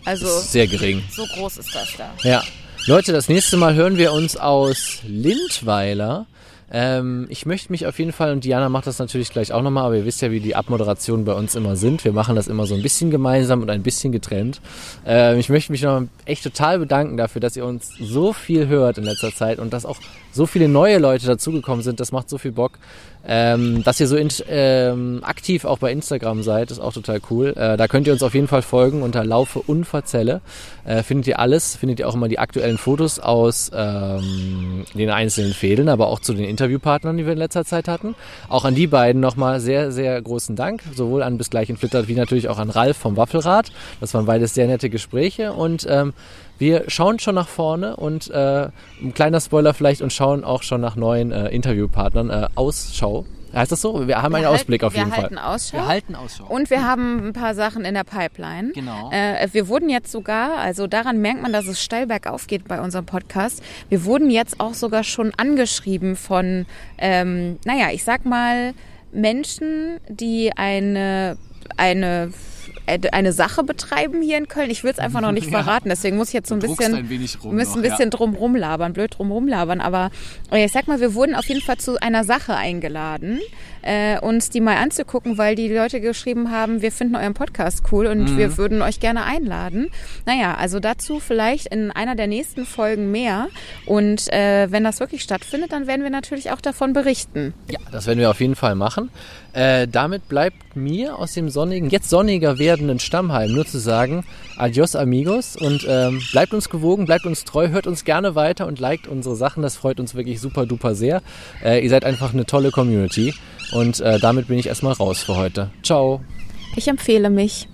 Also Das sehr gering. so groß ist das da. Ja. Leute, das nächste Mal hören wir uns aus Lindweiler. Ähm, ich möchte mich auf jeden Fall, und Diana macht das natürlich gleich auch nochmal, aber ihr wisst ja, wie die Abmoderationen bei uns immer sind. Wir machen das immer so ein bisschen gemeinsam und ein bisschen getrennt. Ähm, ich möchte mich noch echt total bedanken dafür, dass ihr uns so viel hört in letzter Zeit und dass auch so viele neue Leute dazugekommen sind. Das macht so viel Bock. Ähm, dass ihr so in, ähm, aktiv auch bei Instagram seid, ist auch total cool. Äh, da könnt ihr uns auf jeden Fall folgen unter Laufe Unverzelle. Äh, findet ihr alles, findet ihr auch immer die aktuellen Fotos aus ähm, den einzelnen Fädeln, aber auch zu den Interviewpartnern, die wir in letzter Zeit hatten. Auch an die beiden nochmal sehr, sehr großen Dank, sowohl an Bis gleich in Flittert wie natürlich auch an Ralf vom Waffelrad. Das waren beides sehr nette Gespräche und ähm, wir schauen schon nach vorne und äh, ein kleiner Spoiler vielleicht und schauen auch schon nach neuen äh, Interviewpartnern. Äh, Ausschau. Heißt das so? Wir haben einen Wir Ausblick auf wir jeden halten Fall. Ausschau. Wir halten Ausschau. Und wir haben ein paar Sachen in der Pipeline. Genau. Äh, wir wurden jetzt sogar, also daran merkt man, dass es steil bergauf geht bei unserem Podcast. Wir wurden jetzt auch sogar schon angeschrieben von, ähm, naja, ich sag mal, Menschen, die eine, eine eine Sache betreiben hier in Köln. Ich will es einfach noch nicht Ja. verraten, deswegen muss ich jetzt so ein bisschen, ein müssen ein bisschen ja. drum rumlabern, blöd drum rumlabern. Aber äh, ich sag mal, wir wurden auf jeden Fall zu einer Sache eingeladen, äh, uns die mal anzugucken, weil die Leute geschrieben haben, wir finden euren Podcast cool und Mhm. wir würden euch gerne einladen. Naja, also dazu vielleicht in einer der nächsten Folgen mehr. Und äh, wenn das wirklich stattfindet, dann werden wir natürlich auch davon berichten. Ja, das werden wir auf jeden Fall machen. Äh, damit bleibt mir aus dem sonnigen, jetzt sonniger werdenden Stammheim nur zu sagen, adios amigos und ähm, bleibt uns gewogen, bleibt uns treu, hört uns gerne weiter und liked unsere Sachen, das freut uns wirklich super duper sehr. Äh, ihr seid einfach eine tolle Community und äh, damit bin ich erstmal raus für heute. Ciao. Ich empfehle mich.